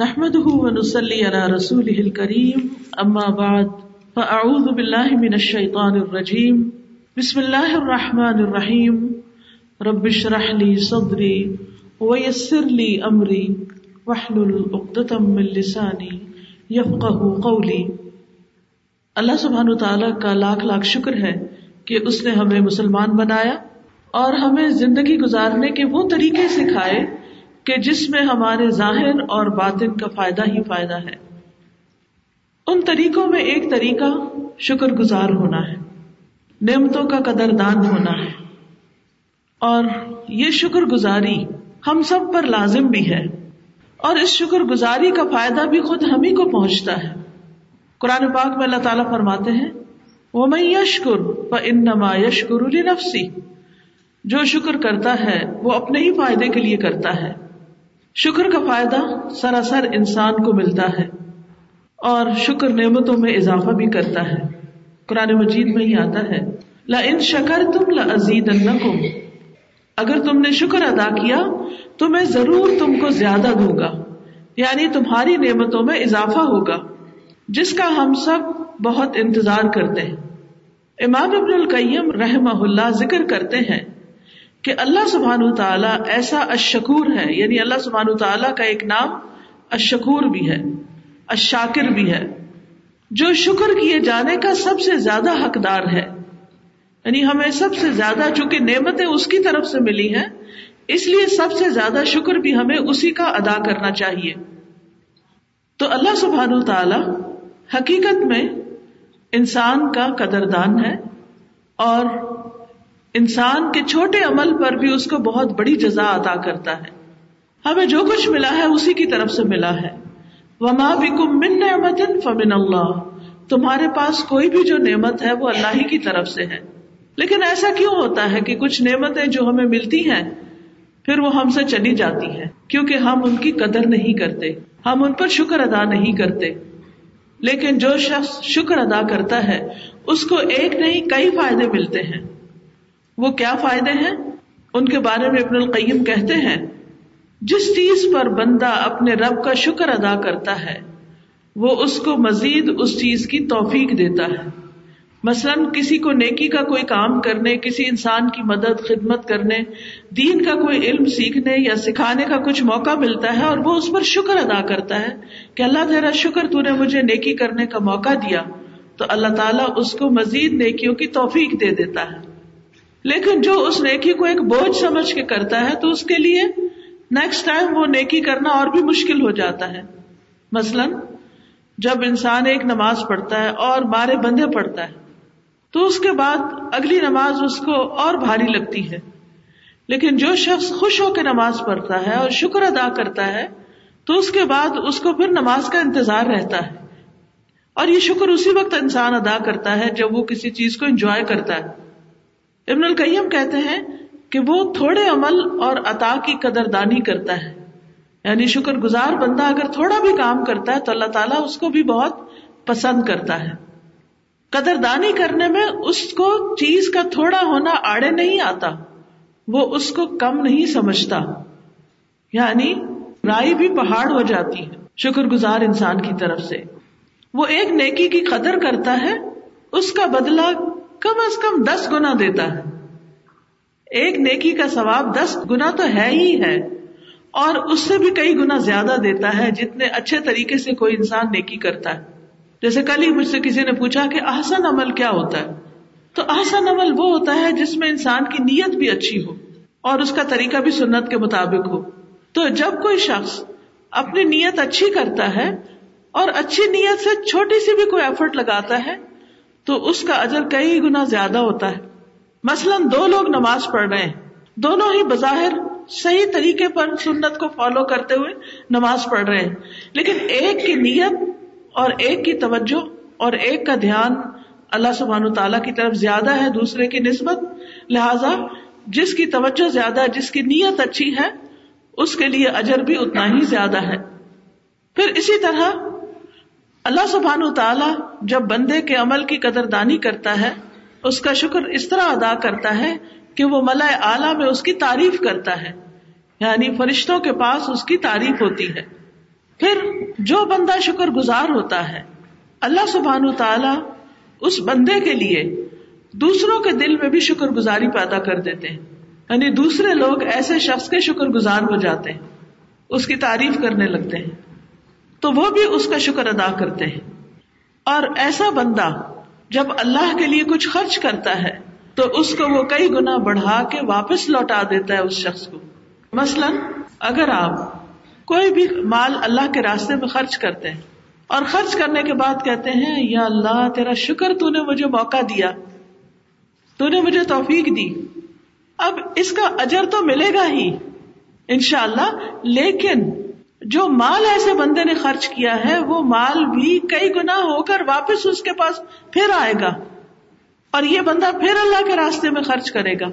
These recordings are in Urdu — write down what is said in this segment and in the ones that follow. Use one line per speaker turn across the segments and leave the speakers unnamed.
نحمده ونصلي على رسوله الكريم، أما بعد، فأعوذ بالله من الشيطان الرجيم. بسم الله الرحمن الرحيم. رب اشرح لي صدري ويسر لي أمري. واحلل عقدة من لساني يفقه قولي. اللہ سبحانہ تعالیٰ کا لاکھ لاکھ شکر ہے کہ اس نے ہمیں مسلمان بنایا اور ہمیں زندگی گزارنے کے وہ طریقے سکھائے کہ جس میں ہمارے ظاہر اور باطن کا فائدہ ہی فائدہ ہے۔ ان طریقوں میں ایک طریقہ شکر گزار ہونا ہے، نعمتوں کا قدر دان ہونا ہے۔ اور یہ شکر گزاری ہم سب پر لازم بھی ہے۔ اور اس شکر گزاری کا فائدہ بھی خود ہم ہی کو پہنچتا ہے۔ قرآن پاک میں اللہ تعالیٰ فرماتے ہیں وہ میں یشکر و انما یشکر نفسی جو شکر کرتا ہے، وہ اپنے ہی فائدے کے لیے کرتا ہے۔ شکر کا فائدہ سراسر انسان کو ملتا ہے اور شکر نعمتوں میں اضافہ بھی کرتا ہے۔ قرآن مجید میں ہی آتا ہے لا ان شکر تم لزید اگر تم نے شکر ادا کیا، تو میں ضرور تم کو زیادہ دوں گا یعنی تمہاری نعمتوں میں اضافہ ہوگا، جس کا ہم سب بہت انتظار کرتے ہیں۔ امام ابن القیم رحمہ اللہ ذکر کرتے ہیں کہ اللہ سبحان تعالیٰ ایسا اشکور ہے یعنی اللہ سبحان تعالیٰ کا ایک نام اشکور بھی ہے اشاکر بھی ہے، جو شکر کیے جانے کا سب سے زیادہ حقدار ہے۔ یعنی ہمیں سب سے زیادہ چونکہ نعمتیں اس کی طرف سے ملی ہیں، اس لیے سب سے زیادہ شکر بھی ہمیں اسی کا ادا کرنا چاہیے۔ تو اللہ سبحان تعالی حقیقت میں انسان کا قدردان ہے اور انسان کے چھوٹے عمل پر بھی اس کو بہت بڑی جزا ادا کرتا ہے۔ ہمیں جو کچھ ملا ہے اسی کی طرف سے ملا ہے۔ وما بکم من نعمت فمن اللہ تمہارے پاس کوئی بھی جو نعمت ہے وہ اللہ ہی کی طرف سے ہے۔ لیکن ایسا کیوں ہوتا ہے کہ کچھ نعمتیں جو ہمیں ملتی ہیں، پھر وہ ہم سے چلی جاتی ہیں۔ کیونکہ ہم ان کی قدر نہیں کرتے، ہم ان پر شکر ادا نہیں کرتے۔ لیکن جو شخص شکر ادا کرتا ہے، اس کو ایک نہیں، کئی فائدے ملتے ہیں۔ وہ کیا فائدے ہیں؟ ان کے بارے میں ابن القیم کہتے ہیں، جس چیز پر بندہ اپنے رب کا شکر ادا کرتا ہے، وہ اس کو مزید اس چیز کی توفیق دیتا ہے۔ مثلاً کسی کو نیکی کا کوئی کام کرنے، کسی انسان کی مدد، خدمت کرنے، دین کا کوئی علم سیکھنے یا سکھانے کا کچھ موقع ملتا ہے اور وہ اس پر شکر ادا کرتا ہے کہ اللہ تیرا شکر تو نے مجھے نیکی کرنے کا موقع دیا، تو اللہ تعالیٰ اس کو مزید نیکیوں کی توفیق دے دیتا ہے۔ لیکن جو اس نیکی کو ایک بوجھ سمجھ کے کرتا ہے، تو اس کے لیے نیکسٹ ٹائم وہ نیکی کرنا اور بھی مشکل ہو جاتا ہے۔ مثلاً، جب انسان ایک نماز پڑھتا ہے اور مارے بندے پڑھتا ہے، تو اس کے بعد اگلی نماز اس کو اور بھاری لگتی ہے۔ لیکن جو شخص خوش ہو کے نماز پڑھتا ہے اور شکر ادا کرتا ہے، تو اس کے بعد اس کو پھر نماز کا انتظار رہتا ہے۔ اور یہ شکر اسی وقت انسان ادا کرتا ہے جب وہ کسی چیز کو انجوائے کرتا ہے۔ ابن القیم کہتے ہیں کہ وہ تھوڑے عمل اور عطا کی قدردانی کرتا ہے۔ یعنی شکر گزار بندہ اگر تھوڑا بھی کام کرتا ہے تو اللہ تعالیٰ اس کو بھی بہت پسند کرتا ہے۔ قدر دانی کرنے میں اس کو چیز کا تھوڑا ہونا آڑے نہیں آتا، وہ اس کو کم نہیں سمجھتا۔ یعنی رائی بھی پہاڑ ہو جاتی ہے شکر گزار انسان کی طرف سے۔ وہ ایک نیکی کی قدر کرتا ہے، اس کا بدلہ کم از کم دس گنا دیتا ہے۔ ایک نیکی کا ثواب دس گنا تو ہے ہی ہے۔ اور اس سے بھی کئی گنا زیادہ دیتا ہے جتنے اچھے طریقے سے کوئی انسان نیکی کرتا ہے۔ جیسے کل ہی مجھ سے کسی نے پوچھا کہ احسن عمل کیا ہوتا ہے؟ تو احسن عمل وہ ہوتا ہے جس میں انسان کی نیت بھی اچھی ہو اور اس کا طریقہ بھی سنت کے مطابق ہو۔ تو جب کوئی شخص اپنی نیت اچھی کرتا ہے اور اچھی نیت سے چھوٹی سی بھی کوئی ایفرٹ لگاتا ہے تو اس کا اجر کئی گنا زیادہ ہوتا ہے۔ مثلاً دو لوگ نماز پڑھ رہے ہیں۔ دونوں ہی بظاہر صحیح طریقے پر سنت کو فالو کرتے ہوئے نماز پڑھ رہے ہیں۔ لیکن ایک کی نیت اور ایک کی توجہ اور ایک کا دھیان اللہ سبحان تعالیٰ کی طرف زیادہ ہے، دوسرے کی نسبت۔ لہذا جس کی توجہ زیادہ، جس کی نیت اچھی ہے، اس کے لیے اجر بھی اتنا ہی زیادہ ہے۔ پھر اسی طرح اللہ سبحان و تعالیٰ جب بندے کے عمل کی قدر دانی کرتا ہے، اس کا شکر اس طرح ادا کرتا ہے کہ وہ ملا اعلی میں اس کی تعریف کرتا ہے۔ یعنی فرشتوں کے پاس اس کی تعریف ہوتی ہے۔ پھر جو بندہ شکر گزار ہوتا ہے، اللہ سبحان و تعالی اس بندے کے لیے دوسروں کے دل میں بھی شکر گزاری پیدا کر دیتے ہیں۔ یعنی دوسرے لوگ ایسے شخص کے شکر گزار ہو جاتے ہیں، اس کی تعریف کرنے لگتے ہیں۔ تو وہ بھی اس کا شکر ادا کرتے ہیں۔ اور ایسا بندہ جب اللہ کے لیے کچھ خرچ کرتا ہے، تو اس کو وہ کئی گنا بڑھا کے واپس لوٹا دیتا ہے اس شخص کو۔ مثلاً اگر آپ کوئی بھی مال اللہ کے راستے میں خرچ کرتے ہیں اور خرچ کرنے کے بعد کہتے ہیں، یا اللہ، تیرا شکر تو نے مجھے موقع دیا، تو نے مجھے توفیق دی۔ اب اس کا اجر تو ملے گا ہی، انشاءاللہ اللہ لیکن جو مال ایسے بندے نے خرچ کیا ہے، وہ مال بھی کئی گنا ہو کر واپس اس کے پاس پھر آئے گا۔ اور یہ بندہ پھر اللہ کے راستے میں خرچ کرے گا۔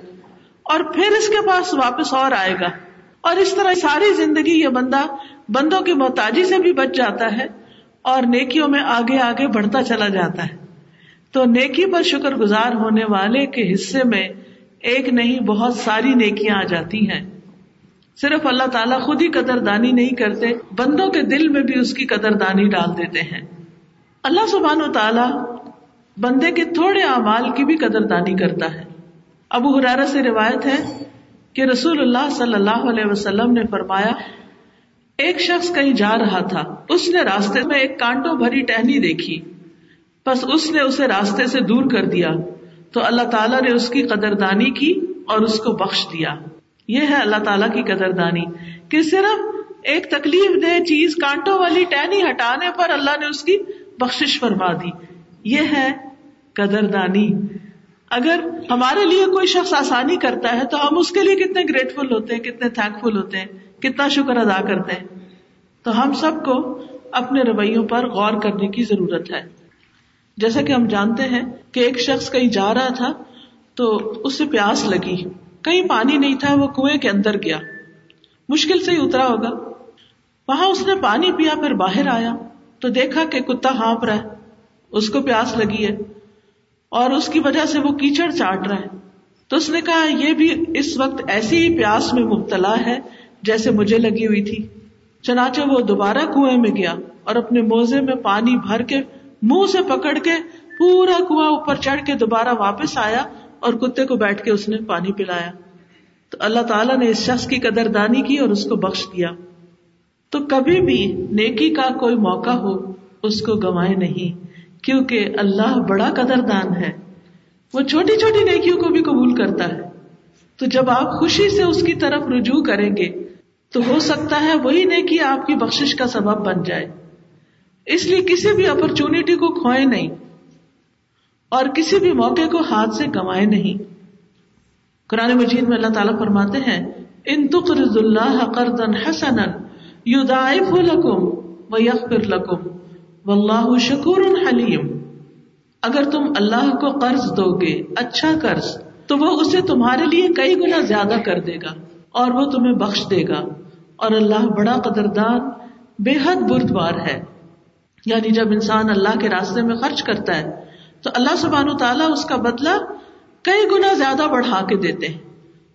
اور پھر اس کے پاس واپس اور آئے گا۔ اور اس طرح ساری زندگی یہ بندہ بندوں کی محتاجی سے بھی بچ جاتا ہے اور نیکیوں میں آگے آگے بڑھتا چلا جاتا ہے۔ تو نیکی پر شکر گزار ہونے والے کے حصے میں ایک نہیں، بہت ساری نیکیاں آ جاتی ہیں۔ صرف اللہ تعالیٰ خود ہی قدر دانی نہیں کرتے، بندوں کے دل میں بھی اس کی قدر دانی ڈال دیتے ہیں۔ اللہ سبحان و تعالیٰ بندے کے تھوڑے اعمال کی بھی قدر دانی کرتا ہے۔ ابو حرارہ سے روایت ہے کہ رسول اللہ صلی اللہ علیہ وسلم نے فرمایا، ایک شخص کہیں جا رہا تھا، اس نے راستے میں ایک کانٹوں بھری ٹہنی دیکھی۔ بس اس نے اسے راستے سے دور کر دیا۔ تو اللہ تعالیٰ نے اس کی قدر دانی کی اور اس کو بخش دیا۔ یہ ہے اللہ تعالیٰ کی قدر دانی کہ صرف ایک تکلیف دہ چیز کانٹوں والی ٹہنی ہٹانے پر اللہ نے اس کی بخش فرما دی۔ یہ ہے قدر دانی اگر ہمارے لیے کوئی شخص آسانی کرتا ہے تو ہم اس کے لیے کتنے گریٹفل ہوتے ہیں، کتنے تھینک فل ہوتے ہیں، کتنا شکر ادا کرتے ہیں۔ تو ہم سب کو اپنے رویوں پر غور کرنے کی ضرورت ہے۔ جیسا کہ ہم جانتے ہیں کہ ایک شخص کہیں جا رہا تھا تو اسے پیاس لگی۔ کہیں پانی نہیں تھا، وہ کنویں کے اندر گیا۔ مشکل سے ہی اترا ہوگا۔ وہاں اس نے پانی پیا، پھر باہر آیا۔ تو دیکھا کہ کتا ہانپ رہا ہے۔ اس کو پیاس لگی ہے۔ اور اس کی وجہ سے وہ کیچڑ چاٹ رہا ہے۔ تو اس نے کہا، یہ بھی اس وقت ایسی ہی پیاس میں مبتلا ہے جیسے مجھے لگی ہوئی تھی۔ چنانچہ وہ دوبارہ کنویں میں گیا اور اپنے موزے میں پانی بھر کے منہ سے پکڑ کے پورا کنواں اوپر چڑھ کے دوبارہ واپس آیا۔ اور کتے کو بیٹھ کے اس نے پانی پلایا۔ تو اللہ تعالیٰ نے اس شخص کی قدر دانی کی اور اس کو بخش دیا۔ تو کبھی بھی نیکی کا کوئی موقع ہو، اس کو گوائے نہیں، کیونکہ اللہ بڑا قدر دان ہے۔ وہ چھوٹی چھوٹی نیکیوں کو بھی قبول کرتا ہے۔ تو جب آپ خوشی سے اس کی طرف رجوع کریں گے، تو ہو سکتا ہے وہی نیکی آپ کی بخش کا سبب بن جائے۔ اس لیے کسی بھی اپرچونٹی کو کھوئے نہیں۔ اور کسی بھی موقع کو ہاتھ سے گنوائے نہیں۔ قرآن مجید میں اللہ تعالیٰ فرماتے ہیں، ان تقرض اللہ قرضا حسنا یضاعف لکم ویغفر لکم واللہ شکور حلیم۔ اگر تم اللہ کو قرض دو گے اچھا قرض، تو وہ اسے تمہارے لیے کئی گنا زیادہ کر دے گا اور وہ تمہیں بخش دے گا۔ اور اللہ بڑا قدردان، بے حد بردوار ہے۔ یعنی جب انسان اللہ کے راستے میں خرچ کرتا ہے تو اللہ سبحانہ تعالیٰ اس کا بدلہ کئی گنا زیادہ بڑھا کے دیتے ہیں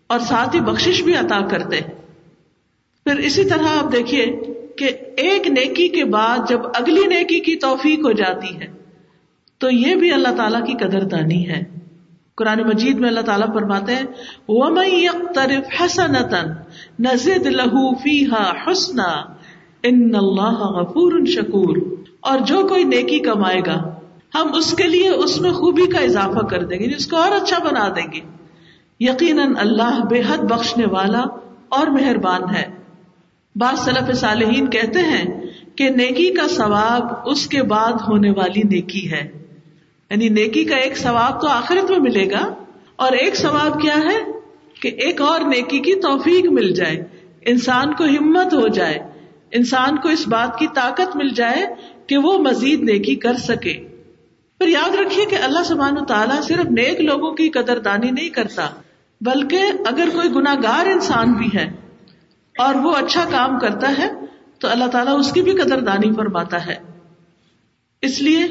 اور ساتھ ہی بخش بھی عطا کرتے ہیں۔ پھر اسی طرح آپ دیکھیے کہ ایک نیکی کے بعد جب اگلی نیکی کی توفیق ہو جاتی ہے، تو یہ بھی اللہ تعالیٰ کی قدر دانی ہے۔ قرآن مجید میں اللہ تعالیٰ فرماتے ہیں، وَمَن يَقْتَرِفْ حَسَنَةً نَزِدْ لَهُ فِيهَا حُسْنًا إِنَّ اللَّهَ غَفُورٌ شَكُورٌ۔ اور جو کوئی نیکی کمائے گا ہم اس کے لیے اس میں خوبی کا اضافہ کر دیں گے یعنی اس کو اور اچھا بنا دیں گے۔ یقیناً اللہ بے حد بخشنے والا اور مہربان ہے۔ بعض صلف صالحین کہتے ہیں کہ نیکی کا ثواب اس کے بعد ہونے والی نیکی ہے۔ یعنی نیکی کا ایک ثواب تو آخرت میں ملے گا، اور ایک ثواب کیا ہے؟ کہ ایک اور نیکی کی توفیق مل جائے، انسان کو ہمت ہو جائے، انسان کو اس بات کی طاقت مل جائے کہ وہ مزید نیکی کر سکے۔ پھر یاد رکھیے کہ اللہ سبحانہ تعالیٰ صرف نیک لوگوں کی قدر دانی نہیں کرتا، بلکہ اگر کوئی گناگار انسان بھی ہے اور وہ اچھا کام کرتا ہے، تو اللہ تعالیٰ اس کی بھی قدر دانی فرماتا ہے۔ اس لیے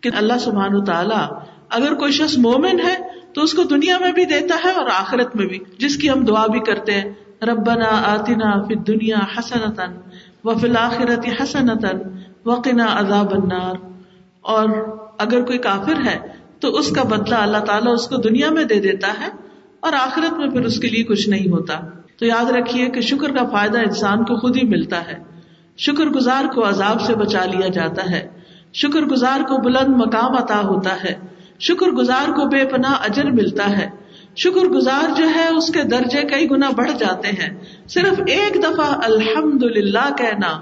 کہ اللہ سبحان تعالیٰ اگر کوئی شخص مومن ہے، تو اس کو دنیا میں بھی دیتا ہے اور آخرت میں بھی، جس کی ہم دعا بھی کرتے ہیں، ربنا آتنا فی دنیا حسنتا و فلاخرت حسنتن وقنا عذاب النار۔ اور اگر کوئی کافر ہے تو اس کا بدلہ اللہ تعالیٰ اس کو دنیا میں دے دیتا ہے اور آخرت میں پھر اس کے لیے کچھ نہیں ہوتا۔ تو یاد رکھیے کہ شکر کا فائدہ انسان کو خود ہی ملتا ہے۔ شکر گزار کو عذاب سے بچا لیا جاتا ہے۔ شکر گزار کو بلند مقام عطا ہوتا ہے۔ شکر گزار کو بے پناہ اجر ملتا ہے۔ شکر گزار جو ہے اس کے درجے کئی گنا بڑھ جاتے ہیں۔ صرف ایک دفعہ الحمد للہ کہنا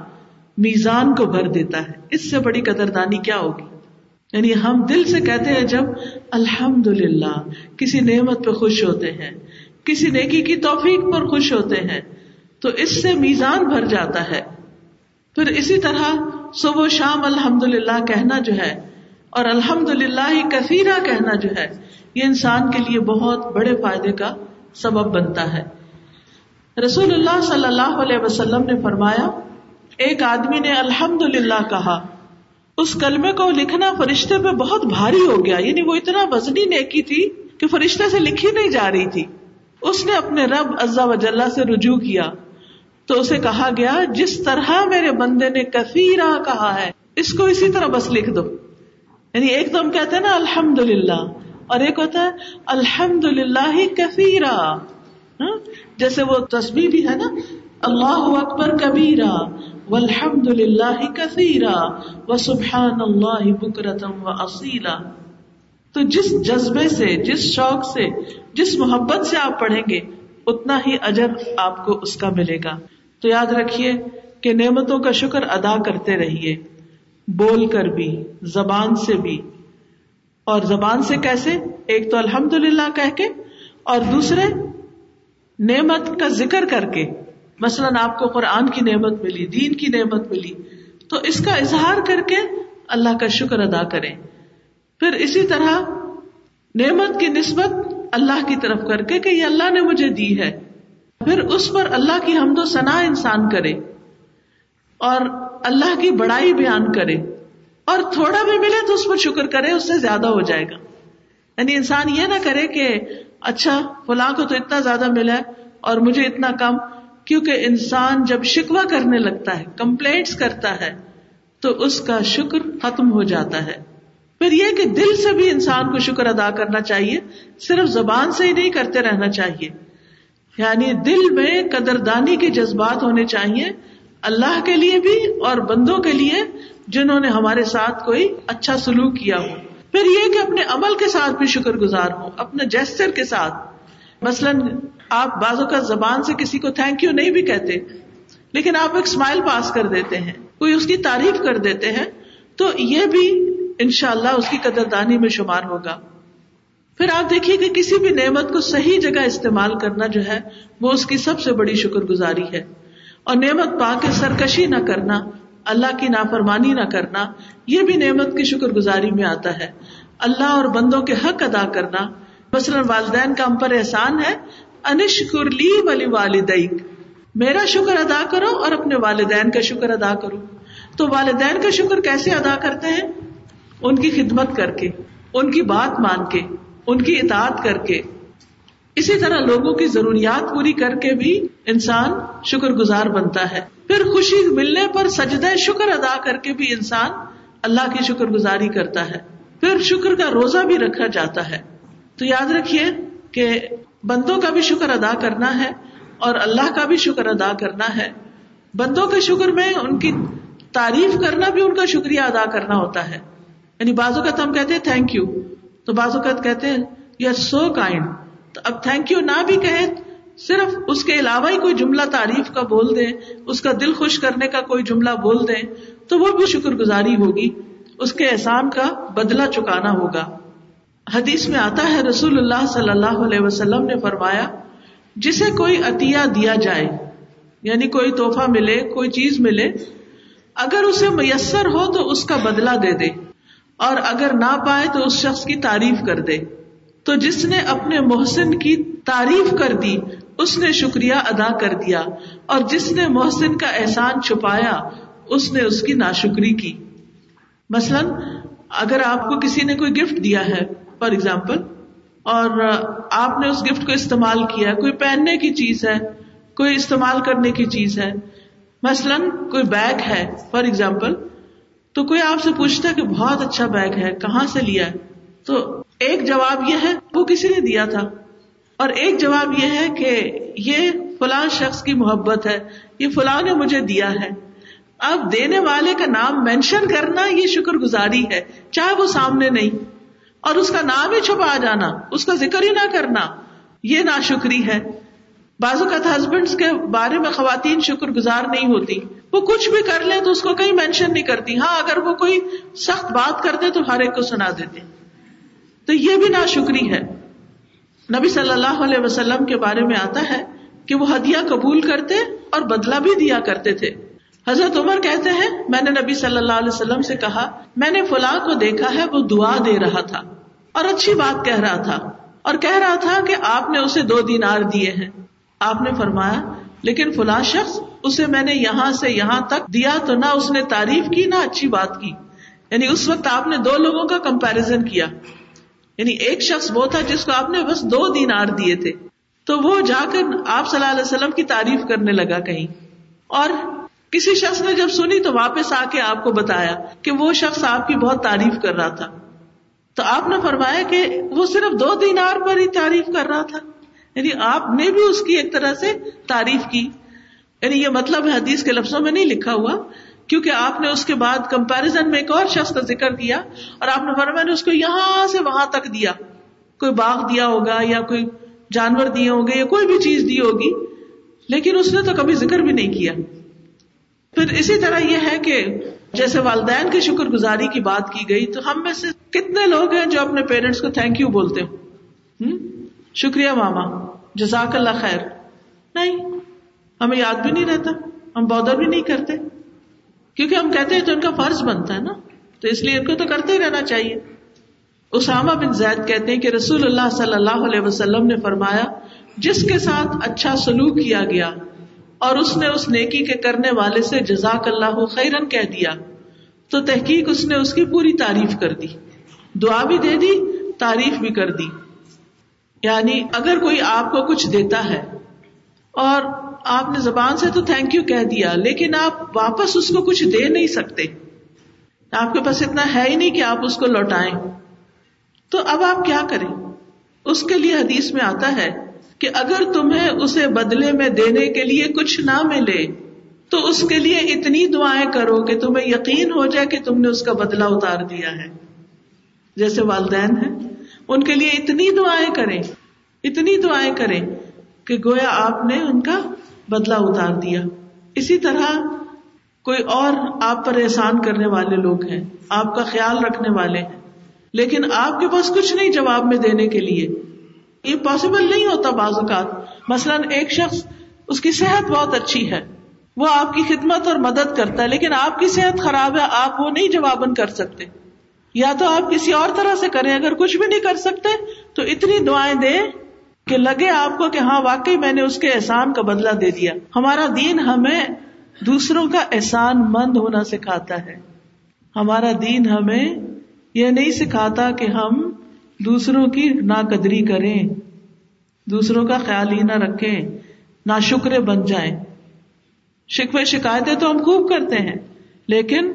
میزان کو بھر دیتا ہے۔ اس سے بڑی قدردانی کیا ہوگی؟ یعنی ہم دل سے کہتے ہیں جب الحمد للہ کسی نعمت پہ خوش ہوتے ہیں، کسی نیکی کی توفیق پر خوش ہوتے ہیں، تو اس سے میزان بھر جاتا ہے۔ پھر اسی طرح صبح و شام الحمد للہ کہنا جو ہے، اور الحمد للہ ہی کثیرہ کہنا جو ہے، یہ انسان کے لیے بہت بڑے فائدے کا سبب بنتا ہے۔ رسول اللہ صلی اللہ علیہ وسلم نے فرمایا، ایک آدمی نے الحمد للہ کہا اس کلمے کو لکھنا فرشتے پہ بہت بھاری ہو گیا۔ یعنی وہ اتنا وزنی نیکی تھی کہ فرشتے سے لکھی نہیں جا رہی تھی۔ اس نے اپنے رب عزا وجاللہ سے رجوع کیا۔ تو اسے کہا گیا، جس طرح میرے بندے نے کثیرہ کہا ہے، اس کو اسی طرح بس لکھ دو۔ یعنی ایک تو ہم کہتے ہیں نا الحمد للہ اور ایک ہوتا ہے الحمد للہ کثیرہ ہاں؟ جیسے وہ تصویر بھی ہے نا، اللہ اکبر کبیرا والحمد للہ کثیرا و سبحان اللہ بکرتم و اصیلا۔ تو جس جذبے سے، جس شوق سے، جس محبت سے آپ پڑھیں گے، اتنا ہی اجر آپ کو اس کا ملے گا۔ تو یاد رکھیے کہ نعمتوں کا شکر ادا کرتے رہیے، بول کر بھی، زبان سے بھی۔ اور زبان سے کیسے؟ ایک تو الحمد للہ کہہ کے، اور دوسرے، نعمت کا ذکر کر کے۔ مثلاً آپ کو قرآن کی نعمت ملی، دین کی نعمت ملی، تو اس کا اظہار کر کے اللہ کا شکر ادا کریں۔ پھر اسی طرح نعمت کی نسبت اللہ کی طرف کر کے کہ یہ اللہ نے مجھے دی ہے۔ پھر اس پر اللہ کی حمد و ثنا انسان کرے اور اللہ کی بڑائی بیان کرے اور تھوڑا بھی ملے تو اس پر شکر کرے، اس سے زیادہ ہو جائے گا۔ یعنی انسان یہ نہ کرے کہ اچھا فلاں کو تو اتنا زیادہ ملا ہے اور مجھے اتنا کم کیونکہ انسان جب شکوا کرنے لگتا ہے کمپلینٹس کرتا ہے، تو اس کا شکر ختم ہو جاتا ہے۔ پھر یہ کہ دل سے بھی انسان کو شکر ادا کرنا چاہیے، صرف زبان سے ہی نہیں کرتے رہنا چاہیے۔ یعنی دل میں قدردانی کے جذبات ہونے چاہیے، اللہ کے لیے بھی اور بندوں کے لیے، جنہوں نے ہمارے ساتھ کوئی اچھا سلوک کیا ہو۔ پھر یہ کہ اپنے عمل کے ساتھ بھی شکر گزار ہو اپنے جیسر کے ساتھ۔ مثلاً آپ بازو کا زبان سے کسی کو تھینک یو نہیں بھی کہتے، لیکن آپ ایک اسمائل پاس کر دیتے ہیں، کوئی اس کی تعریف کر دیتے ہیں، تو یہ بھی ان شاء اللہ اس کی قدردانی میں شمار ہوگا۔ پھر آپ دیکھیے کہ کسی بھی نعمت کو صحیح جگہ استعمال کرنا جو ہے، وہ اس کی سب سے بڑی شکر گزاری ہے۔ اور نعمت پا کے سرکشی نہ کرنا، اللہ کی نافرمانی نہ کرنا، یہ بھی نعمت کی شکر گزاری میں آتا ہے۔ اللہ اور بندوں کے حق ادا کرنا مثلاً والدین کا ہم پر احسان ہے، انشکر لی ولی والدیک۔ میرا شکر ادا کرو اور اپنے والدین کا شکر ادا کرو۔ تو والدین کا شکر کیسے ادا کرتے ہیں؟ ان کی خدمت کر کے، ان کی بات مان کے، ان کی اطاعت کر کے۔ اسی طرح لوگوں کی ضروریات پوری کر کے بھی انسان شکر گزار بنتا ہے۔ پھر خوشی ملنے پر سجدہ شکر ادا کر کے بھی انسان اللہ کی شکر گزاری کرتا ہے۔ پھر شکر کا روزہ بھی رکھا جاتا ہے۔ تو یاد رکھیے کہ بندوں کا بھی شکر ادا کرنا ہے اور اللہ کا بھی شکر ادا کرنا ہے۔ بندوں کے شکر میں ان کی تعریف کرنا بھی ان کا شکریہ ادا کرنا ہوتا ہے۔ یعنی بعض اوقات ہم کہتے ہیں تھینک یو تو بعض اوقات کہتے ہیں یو آر سو کائنڈ تو اب تھینک یو نہ بھی کہے صرف اس کے علاوہ ہی کوئی جملہ تعریف کا بول دیں، اس کا دل خوش کرنے کا کوئی جملہ بول دیں، تو وہ بھی شکر گزاری ہوگی، اس کے احسان کا بدلہ چکانا ہوگا۔ حدیث میں آتا ہے، رسول اللہ صلی اللہ علیہ وسلم نے فرمایا، جسے کوئی عطیہ دیا جائے یعنی کوئی توحفہ ملے، کوئی چیز ملے، اگر اسے میسر ہو تو اس کا بدلہ دے دے، اور اگر نہ پائے تو اس شخص کی تعریف کر دے۔ تو جس نے اپنے محسن کی تعریف کر دی، اس نے شکریہ ادا کر دیا، اور جس نے محسن کا احسان چھپایا، اس نے اس کی ناشکری کی۔ مثلاً، اگر آپ کو کسی نے کوئی گفٹ دیا ہے فار ایگزامپل اور آپ نے اس گفٹ کو استعمال کیا کوئی پہننے کی چیز ہے، کوئی استعمال کرنے کی چیز ہے۔ مثلاً کوئی بیگ ہے فار ایگزامپل تو کوئی آپ سے پوچھتا ہے کہ بہت اچھا بیگ ہے، کہاں سے لیا ہے؟ تو ایک جواب یہ ہے، وہ کسی نے دیا تھا۔ اور ایک جواب یہ ہے کہ یہ فلاں شخص کی محبت ہے، یہ فلاں نے مجھے دیا ہے۔ اب دینے والے کا نام مینشن کرنا یہ شکر گزاری ہے، چاہے وہ سامنے نہیں۔ اور اس کا نام ہی چھپا جانا، اس کا ذکر ہی نہ کرنا، یہ ناشکری ہے۔ بازو کا ہسبینڈ کے بارے میں خواتین شکر گزار نہیں ہوتی۔ وہ کچھ بھی کر لے تو اس کو کہیں مینشن نہیں کرتی۔ ہاں اگر وہ کوئی سخت بات کرتے تو ہر ایک کو سنا دیتے۔ تو یہ بھی نا شکری ہے۔ نبی صلی اللہ علیہ وسلم کے بارے میں آتا ہے کہ وہ ہدیہ قبول کرتے اور بدلا بھی دیا کرتے تھے۔ حضرت عمر کہتے ہیں، میں نے نبی صلی اللہ علیہ وسلم سے کہا، میں نے فلاں کو دیکھا ہے، وہ دعا دے رہا تھا۔ اور اچھی بات کہہ رہا تھا اور کہہ رہا تھا کہ آپ نے اسے دو دینار دیے ہیں۔ آپ نے فرمایا، لیکن فلاں شخص اسے میں نے یہاں سے یہاں تک دیا تو نہ اس نے تعریف کی نہ اچھی بات کی۔ یعنی اس وقت آپ نے دو لوگوں کا کمپیرزن کیا۔ یعنی ایک شخص وہ تھا جس کو آپ نے بس دو دینار دیے تھے۔ تو وہ جا کر آپ صلی اللہ علیہ وسلم کی تعریف کرنے لگا کہیں۔ اور کسی شخص نے جب سنی تو واپس آ کے آپ کو بتایا کہ وہ شخص آپ کی بہت تعریف کر رہا تھا۔ تو آپ نے فرمایا کہ وہ صرف دو دینار پر ہی تعریف کر رہا تھا۔ یعنی آپ نے بھی اس کی ایک طرح سے تعریف کی۔ یعنی یہ مطلب حدیث کے لفظوں میں نہیں لکھا ہوا، کیونکہ آپ نے اس کے بعد کمپیرزن میں ایک اور شخص کا ذکر کیا اور آپ نے فرمایا نے اس کو یہاں سے وہاں تک دیا۔ کوئی باغ دیا ہوگا یا کوئی جانور دیے ہوں گے یا کوئی بھی چیز دی ہوگی، لیکن اس نے تو کبھی ذکر بھی نہیں کیا۔ پھر اسی طرح یہ ہے کہ جیسے والدین کی شکر گزاری کی بات کی گئی تو ہم میں سے کتنے لوگ ہیں جو اپنے پیرنٹس کو تھینک یو بولتے ہو شکریہ ماما، جزاک اللہ خیر۔ نہیں، ہمیں یاد بھی نہیں رہتا، ہم بودر بھی نہیں کرتے۔ کیونکہ ہم کہتے ہیں تو ان کا فرض بنتا ہے نا، تو اس لیے ان کو تو کرتے ہی رہنا چاہیے۔ اسامہ بن زید کہتے ہیں کہ رسول اللہ صلی اللہ علیہ وسلم نے فرمایا، جس کے ساتھ اچھا سلوک کیا گیا اور اس نے اس نیکی کے کرنے والے سے جزاک اللہ خیرن کہہ دیا۔ تو تحقیق اس نے اس کی پوری تعریف کر دی۔ دعا بھی دے دی، تعریف بھی کر دی۔ یعنی اگر کوئی آپ کو کچھ دیتا ہے اور آپ نے زبان سے تو تھینک یو کہہ دیا، لیکن آپ واپس اس کو کچھ دے نہیں سکتے۔ آپ کے پاس اتنا ہے ہی نہیں کہ آپ اس کو لوٹائیں۔ تو اب آپ کیا کریں؟ اس کے لیے حدیث میں آتا ہے کہ اگر تمہیں اسے بدلے میں دینے کے لیے کچھ نہ ملے، تو اس کے لیے اتنی دعائیں کرو کہ تمہیں یقین ہو جائے کہ تم نے اس کا بدلا اتار دیا ہے۔ جیسے والدین ہیں، ان کے لیے اتنی دعائیں کریں، اتنی دعائیں کریں کہ گویا آپ نے ان کا بدلا اتار دیا۔ اسی طرح کوئی اور آپ پر احسان کرنے والے لوگ ہیں، آپ کا خیال رکھنے والے ہیں، لیکن آپ کے پاس کچھ نہیں جواب میں دینے کے لیے۔ یہ پاسبل نہیں ہوتا بعض اوقات۔ مثلاً ایک شخص، اس کی صحت بہت اچھی ہے۔ وہ آپ کی خدمت اور مدد کرتا ہے، لیکن آپ کی صحت خراب ہے، آپ وہ نہیں جوابن کر سکتے۔ یا تو آپ کسی اور طرح سے کریں، اگر کچھ بھی نہیں کر سکتے، تو اتنی دعائیں دیں کہ لگے آپ کو کہ ہاں واقعی میں نے اس کے احسان کا بدلا دے دیا۔ ہمارا دین ہمیں دوسروں کا احسان مند ہونا سکھاتا ہے۔ ہمارا دین ہمیں یہ نہیں سکھاتا کہ ہم دوسروں کی نا قدری کریں، دوسروں کا خیال ہی نہ رکھیں نہ شکرے بن جائیں۔ شکوے شکایتیں تو ہم خوب کرتے ہیں، لیکن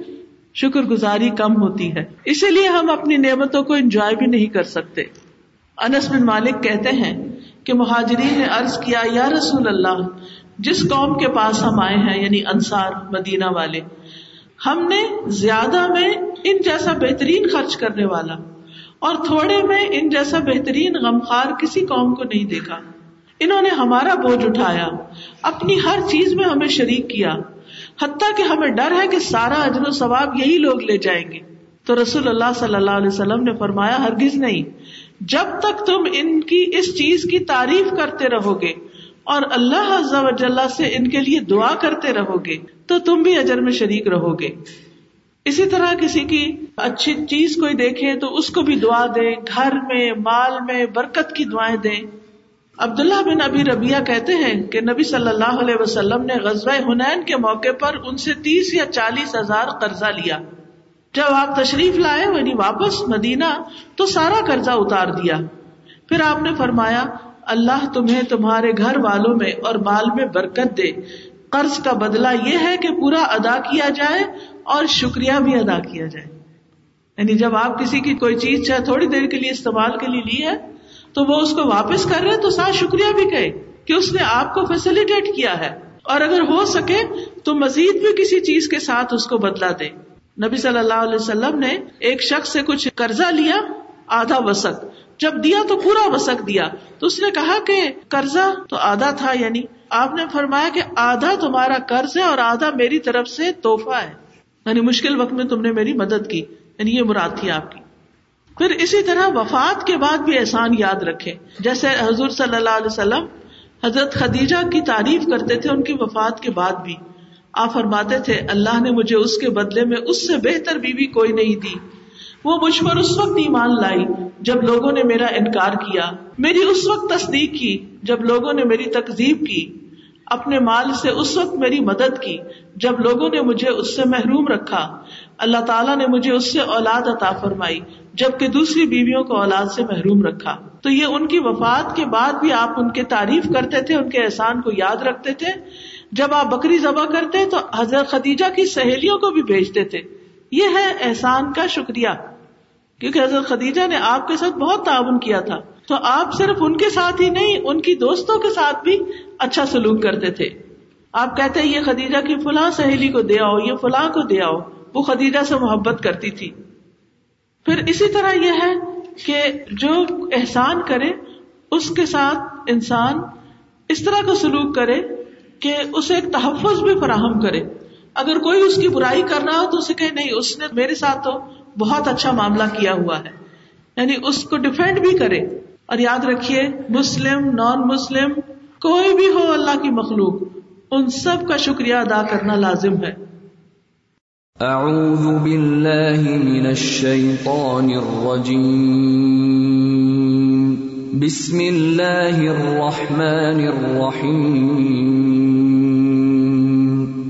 شکر گزاری کم ہوتی ہے۔ اسی لیے ہم اپنی نعمتوں کو انجوائے بھی نہیں کر سکتے۔ انس بن مالک کہتے ہیں کہ مہاجرین نے عرض کیا، یا رسول اللہ، جس قوم کے پاس ہم آئے ہیں یعنی انصار، مدینہ والے، ہم نے زیادہ میں ان جیسا بہترین خرچ کرنے والا۔ اور تھوڑے میں ان جیسا بہترین غمخار کسی قوم کو نہیں دیکھا۔ انہوں نے ہمارا بوجھ اٹھایا، اپنی ہر چیز میں ہمیں شریک کیا۔ حتیٰ کہ ہمیں ڈر ہے کہ سارا اجر و ثواب یہی لوگ لے جائیں گے۔ تو رسول اللہ صلی اللہ علیہ وسلم نے فرمایا، ہرگز نہیں۔ جب تک تم ان کی اس چیز کی تعریف کرتے رہو گے اور اللہ سے ان کے لیے دعا کرتے رہو گے، تو تم بھی اجر میں شریک رہو گے۔ اسی طرح کسی کی اچھی چیز کوئی دیکھے تو اس کو بھی دعا دے گھر میں، مال میں برکت کی دعائیں دیں۔ عبداللہ بن ابی ربیہ کہتے ہیں کہ نبی صلی اللہ علیہ وسلم نے غزوہ ہنین کے موقع پر ان سے تیس یا چالیس ہزار قرضہ لیا۔ جب آپ تشریف لائے یعنی واپس مدینہ، تو سارا قرضہ اتار دیا۔ پھر آپ نے فرمایا، اللہ تمہیں تمہارے گھر والوں میں اور مال میں برکت دے۔ قرض کا بدلہ یہ ہے کہ پورا ادا کیا جائے اور شکریہ بھی ادا کیا جائے۔ یعنی جب آپ کسی کی کوئی چیز چاہے تھوڑی دیر کے لیے استعمال کے لیے لی ہے، تو وہ اس کو واپس کر رہے تو ساتھ شکریہ بھی کہے کہ اس نے آپ کو فیسلٹیٹ کیا ہے۔ اور اگر ہو سکے تو مزید بھی کسی چیز کے ساتھ اس کو بدلا دے۔ نبی صلی اللہ علیہ وسلم نے ایک شخص سے کچھ قرضہ لیا، آدھا وسک جب دیا تو پورا وسک دیا۔ تو اس نے کہا کہ قرضہ تو آدھا تھا یعنی آپ نے فرمایا کہ آدھا تمہارا قرض ہے اور آدھا میری طرف سے توحفہ ہے۔ یعنی مشکل وقت میں تم نے میری مدد کی یعنی یہ مراد تھی آپ کی۔ پھر اسی طرح وفات کے بعد بھی احسان یاد رکھے جیسے حضور صلی اللہ علیہ وسلم حضرت خدیجہ کی تعریف کرتے تھے ان کی وفات کے بعد بھی۔ آپ فرماتے تھے، اللہ نے مجھے اس کے بدلے میں اس سے بہتر بیوی کوئی نہیں دی۔ وہ مجھ پر اس وقت ایمان لائی۔ جب لوگوں نے میرا انکار کیا، میری اس وقت تصدیق کی، جب لوگوں نے میری تقزیب کی، اپنے مال سے اس وقت میری مدد کی، جب لوگوں نے مجھے اس سے محروم رکھا، اللہ تعالیٰ نے مجھے اس سے اولاد عطا فرمائی، جبکہ دوسری بیویوں کو اولاد سے محروم رکھا۔ تو یہ ان کی وفات کے بعد بھی آپ ان کی تعریف کرتے تھے، ان کے احسان کو یاد رکھتے تھے۔ جب آپ بکری ذبح کرتے تو حضرت خدیجہ کی سہیلیوں کو بھی بھیجتے تھے۔ یہ ہے احسان کا شکریہ۔ کیونکہ حضرت خدیجہ نے آپ کے ساتھ بہت تعاون کیا تھا۔ تو آپ صرف ان کے ساتھ ہی نہیں، ان کی دوستوں کے ساتھ بھی اچھا سلوک کرتے تھے۔ آپ کہتے یہ خدیجہ کی فلاں سہیلی کو دے آؤ، یہ فلاں کو دے آؤ۔ وہ خدیجہ سے محبت کرتی تھی۔ پھر اسی طرح یہ ہے کہ جو احسان کرے، اس کے ساتھ انسان اس طرح کا سلوک کرے کہ اسے ایک تحفظ بھی فراہم کرے۔ اگر کوئی اس کی برائی کرنا ہو تو اسے کہ نہیں، اس نے میرے ساتھ تو بہت اچھا معاملہ کیا ہوا ہے۔ یعنی اس کو ڈیفینڈ بھی کرے۔ اور یاد رکھیے، مسلم نان مسلم کوئی بھی ہو اللہ کی مخلوق، ان سب کا شکریہ ادا کرنا لازم ہے۔
اعوذ باللہ من الشیطان الرجیم۔ بسم اللہ الرحمن الرحیم۔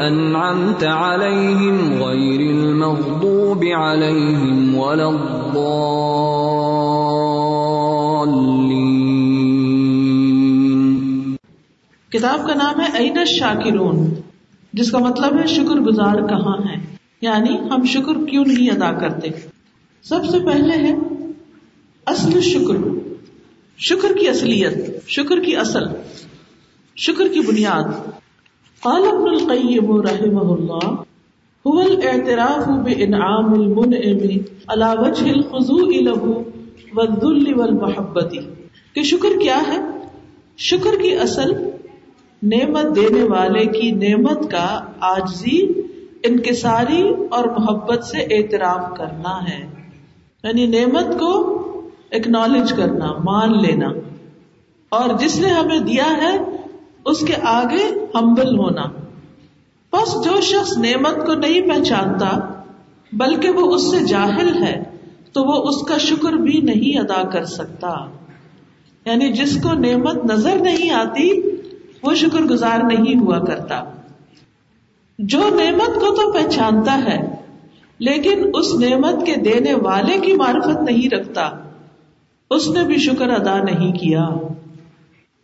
أنعمت عليهم غير المغضوب عليهم ولا الضالين۔
کتاب کا نام ہے این الشاکرون، جس کا مطلب ہے شکر گزار کہاں ہے یعنی ہم شکر کیوں نہیں ادا کرتے؟ سب سے پہلے ہے اصل شکر شکر کی اصلیت، شکر کی اصل، شکر کی بنیاد۔ قال ابن القیم رحمہ اللہ، هو الاعتراف بانعام المنعم على وجه الخضوع له والذل والمحبت. کہ شکر کیا ہے؟ شکر کی اصل نعمت دینے والے کی نعمت کا آجزی انکساری اور محبت سے اعتراف کرنا ہے۔ یعنی نعمت کو اکنالج کرنا، مان لینا۔ اور جس نے ہمیں دیا ہے اس کے آگے ہمبل ہونا۔ بس جو شخص نعمت کو نہیں پہچانتا، بلکہ وہ اس سے جاہل ہے، تو وہ اس کا شکر بھی نہیں ادا کر سکتا۔ یعنی جس کو نعمت نظر نہیں آتی، وہ شکر گزار نہیں ہوا کرتا۔ جو نعمت کو تو پہچانتا ہے، لیکن اس نعمت کے دینے والے کی معرفت نہیں رکھتا، اس نے بھی شکر ادا نہیں کیا۔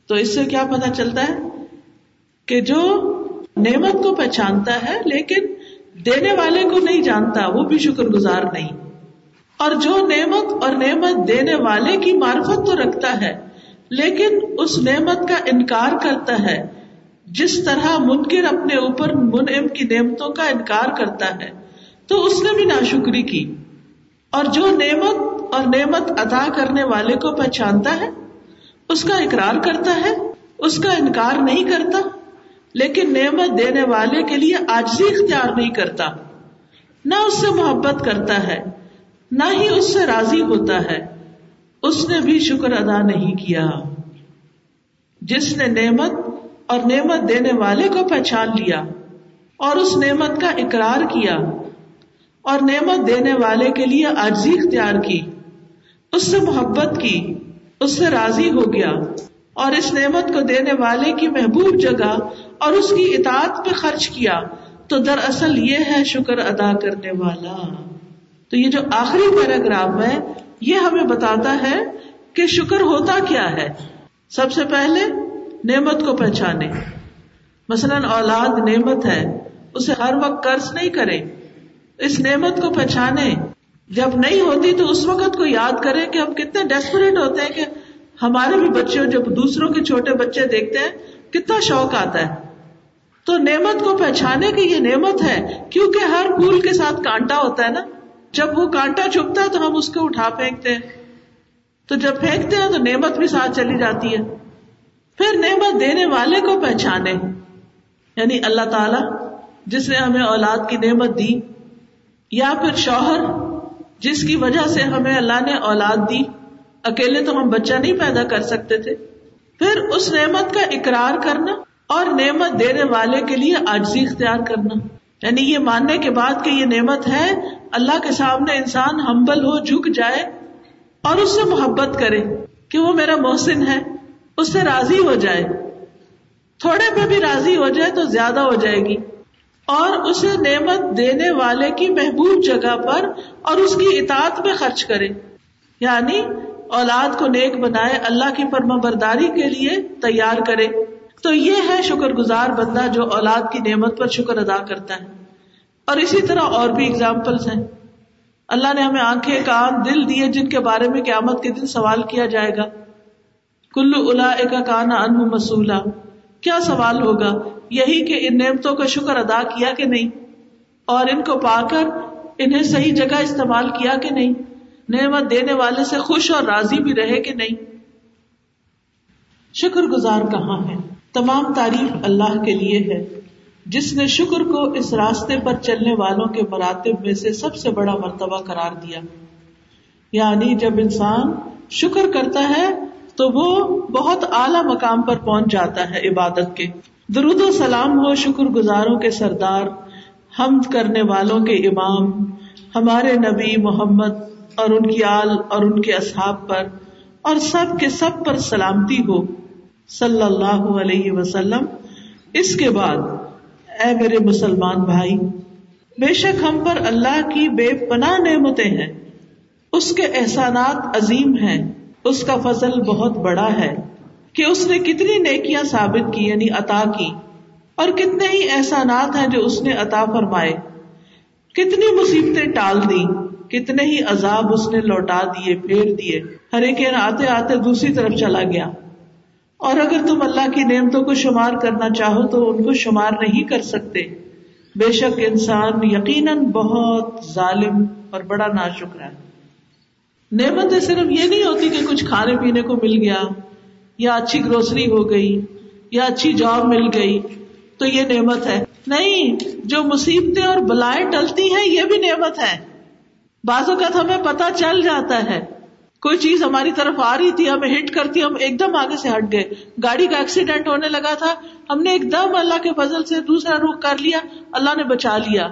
تو اس سے کیا پتا چلتا ہے؟ کہ جو نعمت کو پہچانتا ہے لیکن دینے والے کو نہیں جانتا، وہ بھی شکر گزار نہیں۔ اور جو نعمت اور نعمت دینے والے کی معرفت تو رکھتا ہے، لیکن اس نعمت کا انکار کرتا ہے۔ جس طرح منکر اپنے اوپر منعم کی نعمتوں کا انکار کرتا ہے، تو اس نے بھی ناشکری کی۔ اور جو نعمت اور نعمت ادا کرنے والے کو پہچانتا ہے، اس کا اقرار کرتا ہے، اس کا انکار نہیں کرتا۔ لیکن نعمت دینے والے کے لیے آجزی اختیار نہیں کرتا، نہ اس سے محبت کرتا ہے، نہ ہی اس سے راضی ہوتا ہے۔ اس نے بھی شکر ادا نہیں کیا۔ جس نے نعمت اور نعمت دینے والے کو پہچان لیا اور اس نعمت کا اقرار کیا اور نعمت دینے والے کے لیے آجزی اختیار کی، اس سے محبت کی، اس سے راضی ہو گیا۔ اور اس نعمت کو دینے والے کی محبوب جگہ اور اس کی اطاعت پہ خرچ کیا، تو دراصل یہ ہے شکر ادا کرنے والا۔ تو یہ جو آخری پیراگراف ہے، یہ ہمیں بتاتا ہے کہ شکر ہوتا کیا ہے۔ سب سے پہلے نعمت کو پہچانے۔ مثلاً اولاد نعمت ہے، اسے ہر وقت قرض نہیں کرے۔ اس نعمت کو پہچانے۔ جب نہیں ہوتی تو اس وقت کو یاد کرے کہ ہم کتنے ڈیسپریٹ ہوتے ہیں کہ ہمارے بھی بچے جب دوسروں کے چھوٹے بچے دیکھتے ہیں، کتنا شوق آتا ہے۔ تو نعمت کو پہچانے کی یہ نعمت ہے، کیونکہ ہر پھول کے ساتھ کانٹا ہوتا ہے نا۔ جب وہ کانٹا چپتا ہے تو ہم اس کو اٹھا پھینکتے ہیں۔ تو جب پھینکتے ہیں تو نعمت بھی ساتھ چلی جاتی ہے۔ پھر نعمت دینے والے کو پہچانے۔ یعنی اللہ تعالی، جس نے ہمیں اولاد کی نعمت دی، یا پھر شوہر، جس کی وجہ سے ہمیں اللہ نے اولاد دی۔ اکیلے تو ہم بچہ نہیں پیدا کر سکتے تھے۔ پھر اس نعمت کا اقرار کرنا اور نعمت دینے والے کے لیے آجزی اختیار کرنا۔ یعنی یہ ماننے کے بعد کہ یہ نعمت ہے، اللہ کے سامنے انسان ہمبل ہو، جھک جائے اور اس سے محبت کرے کہ وہ میرا محسن ہے، اس سے راضی ہو جائے۔ تھوڑے پہ بھی راضی ہو جائے تو زیادہ ہو جائے گی۔ اور اسے نعمت دینے والے کی محبوب جگہ پر اور اس کی اطاعت میں خرچ کرے۔ یعنی اولاد کو نیک بنائے، اللہ کی پرما برداری کے لیے تیار کرے۔ تو یہ ہے شکر گزار بندہ جو اولاد کی نعمت پر شکر ادا کرتا ہے۔ اور اسی طرح اور بھی اگزامپلس ہیں۔ اللہ نے ہمیں آنکھیں کان دل دیے جن کے بارے میں قیامت کے دن سوال کیا جائے گا۔ کلو الا کا کانا ان مسولہ کیا سوال ہوگا؟ یہی کہ ان نعمتوں کا شکر ادا کیا کہ نہیں؟ اور ان کو پا کر انہیں صحیح جگہ استعمال کیا کہ نہیں؟ نعمت دینے والے سے خوش اور راضی بھی رہے کہ نہیں؟ شکر گزار کہاں ہے؟ تمام تعریف اللہ کے لیے ہے۔ جس نے شکر کو اس راستے پر چلنے والوں کے مراتب میں سے سب سے بڑا مرتبہ قرار دیا۔ یعنی جب انسان شکر کرتا ہے تو وہ بہت اعلی مقام پر پہنچ جاتا ہے عبادت کے۔ درود و سلام ہو شکر گزاروں کے سردار، حمد کرنے والوں کے امام، ہمارے نبی محمد اور ان کی آل اور ان کے اصحاب پر اور سب کے سب پر سلامتی ہو۔ صلی اللہ علیہ وسلم۔ اس کے بعد، اے میرے مسلمان بھائی، بے شک ہم پر اللہ کی بے پناہ نعمتیں ہیں۔ اس کے احسانات عظیم ہیں۔ اس کا فضل بہت بڑا ہے کہ اس نے کتنی نیکیاں ثابت کی یعنی عطا کی۔ اور کتنے ہی احسانات ہیں جو اس نے عطا فرمائے۔ کتنی مصیبتیں ٹال دی کتنے ہی عذاب اس نے لوٹا دیے، پھیر دیے۔ ہر ایک آتے آتے دوسری طرف چلا گیا۔ اور اگر تم اللہ کی نعمتوں کو شمار کرنا چاہو تو ان کو شمار نہیں کر سکتے۔ بے شک انسان یقیناً بہت ظالم اور بڑا ناشکر ہے۔ نعمتیں صرف یہ نہیں ہوتی کہ کچھ کھانے پینے کو مل گیا، یا اچھی گروسری ہو گئی، یا اچھی جاب مل گئی، تو یہ نعمت ہے۔ نہیں، جو مصیبتیں اور بلائیں ٹلتی ہیں، یہ بھی نعمت ہے۔ بعض اوقات ہمیں پتا چل جاتا ہے۔ کوئی چیز ہماری طرف آ رہی تھی، ہمیں ہٹ کرتی، ہم ایک دم آگے سے ہٹ گئے۔ گاڑی کا ایکسیڈینٹ ہونے لگا تھا۔ ہم نے ایک دم اللہ کے فضل سے دوسرا رخ کر لیا۔ اللہ نے بچا لیا۔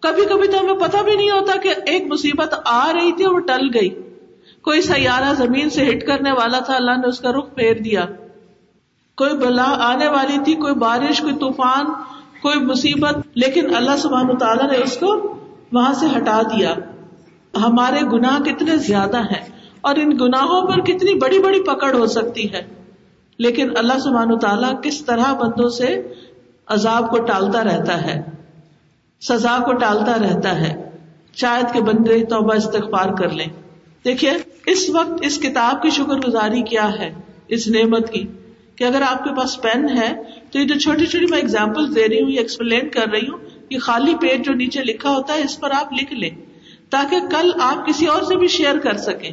کبھی کبھی تو ہمیں پتا بھی نہیں ہوتا کہ ایک مصیبت آ رہی تھی اور وہ ٹل گئی۔ کوئی سیارہ زمین سے ہٹ کرنے والا تھا، اللہ نے اس کا رخ پھیر دیا۔ کوئی بلا آنے والی تھی، کوئی بارش، کوئی طوفان، کوئی مصیبت، لیکن اللہ سبحان تعالیٰ نے اس کو وہاں سے ہٹا دیا۔ ہمارے گناہ کتنے زیادہ ہیں اور ان گناہوں پر کتنی بڑی بڑی پکڑ ہو سکتی ہے۔ لیکن اللہ سبحان تعالیٰ کس طرح بندوں سے عذاب کو ٹالتا رہتا ہے، سزا کو ٹالتا رہتا ہے، شاید کے بندے توبہ استغفار کر لیں۔ دیکھیے، اس وقت اس کتاب کی شکر گزاری کیا ہے، اس نعمت کی۔ کہ اگر آپ کے پاس پین ہے، تو یہ جو چھوٹی چھوٹی میں اگزامپل دے رہی ہوں، یہ ایکسپلین کر رہی ہوں، یہ خالی پیج جو نیچے لکھا ہوتا ہے، اس پر آپ لکھ لیں۔ تاکہ کل آپ کسی اور سے بھی شیئر کر سکیں۔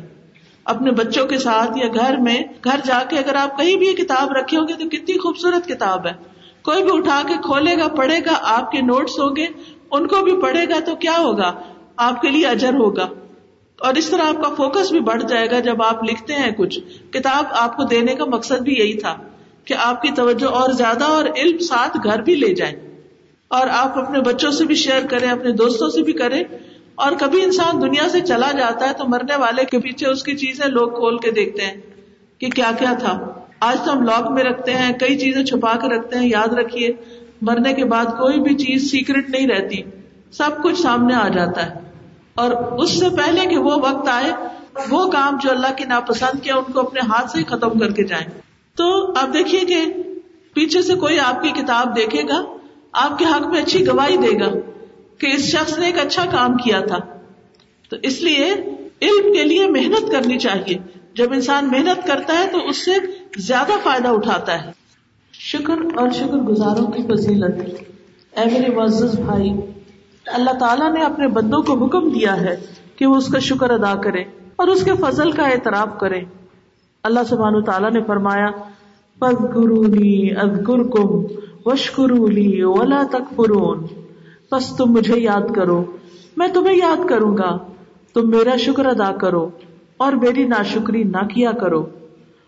اپنے بچوں کے ساتھ یا گھر میں، گھر جا کے اگر آپ کہیں بھی یہ کتاب رکھے ہوں گے تو کتنی خوبصورت کتاب ہے۔ کوئی بھی اٹھا کے کھولے گا، پڑھے گا، آپ کے نوٹس ہوں گے، ان کو بھی پڑھے گا تو کیا ہوگا؟ آپ کے لیے اجر ہوگا۔ اور اس طرح آپ کا فوکس بھی بڑھ جائے گا جب آپ لکھتے ہیں کچھ۔ کتاب آپ کو دینے کا مقصد بھی یہی تھا کہ آپ کی توجہ اور زیادہ اور علم ساتھ گھر بھی لے جائیں۔ اور آپ اپنے بچوں سے بھی شیئر کریں، اپنے دوستوں سے بھی کریں۔ اور کبھی انسان دنیا سے چلا جاتا ہے تو مرنے والے کے پیچھے اس کی چیزیں لوگ کھول کے دیکھتے ہیں کہ کیا کیا تھا۔ آج تو ہم لاک میں رکھتے ہیں، کئی چیزیں چھپا کے رکھتے ہیں، یاد رکھیے۔ مرنے کے بعد کوئی بھی چیز سیکرٹ نہیں رہتی۔ سب کچھ سامنے آ جاتا ہے۔ اور اس سے پہلے کہ وہ وقت آئے، وہ کام جو اللہ کی ناپسند کیا، ان کو اپنے ہاتھ سے ختم کر کے جائیں۔ تو آپ دیکھیے کہ پیچھے سے کوئی آپ کی کتاب دیکھے گا، آپ کے حق میں اچھی گواہی دے گا۔ کہ اس شخص نے ایک اچھا کام کیا تھا۔ تو اس لیے علم کے لیے محنت کرنی چاہیے۔ جب انسان محنت کرتا ہے تو اس سے زیادہ فائدہ اٹھاتا ہے۔ شکر اور شکر گزاروں کی فضیلت۔ اے میرے معزز بھائی، اللہ تعالیٰ نے اپنے بندوں کو حکم دیا ہے کہ وہ اس کا شکر ادا کرے اور اس کے فضل کا اعتراف کرے اللہ سبحان تعالیٰ نے فرمایا ولا تکفرون بس تم مجھے یاد کرو۔ میں تمہیں یاد کروں گا۔ تم میرا شکر ادا کرو اور میری ناشکری نہ کیا کرو۔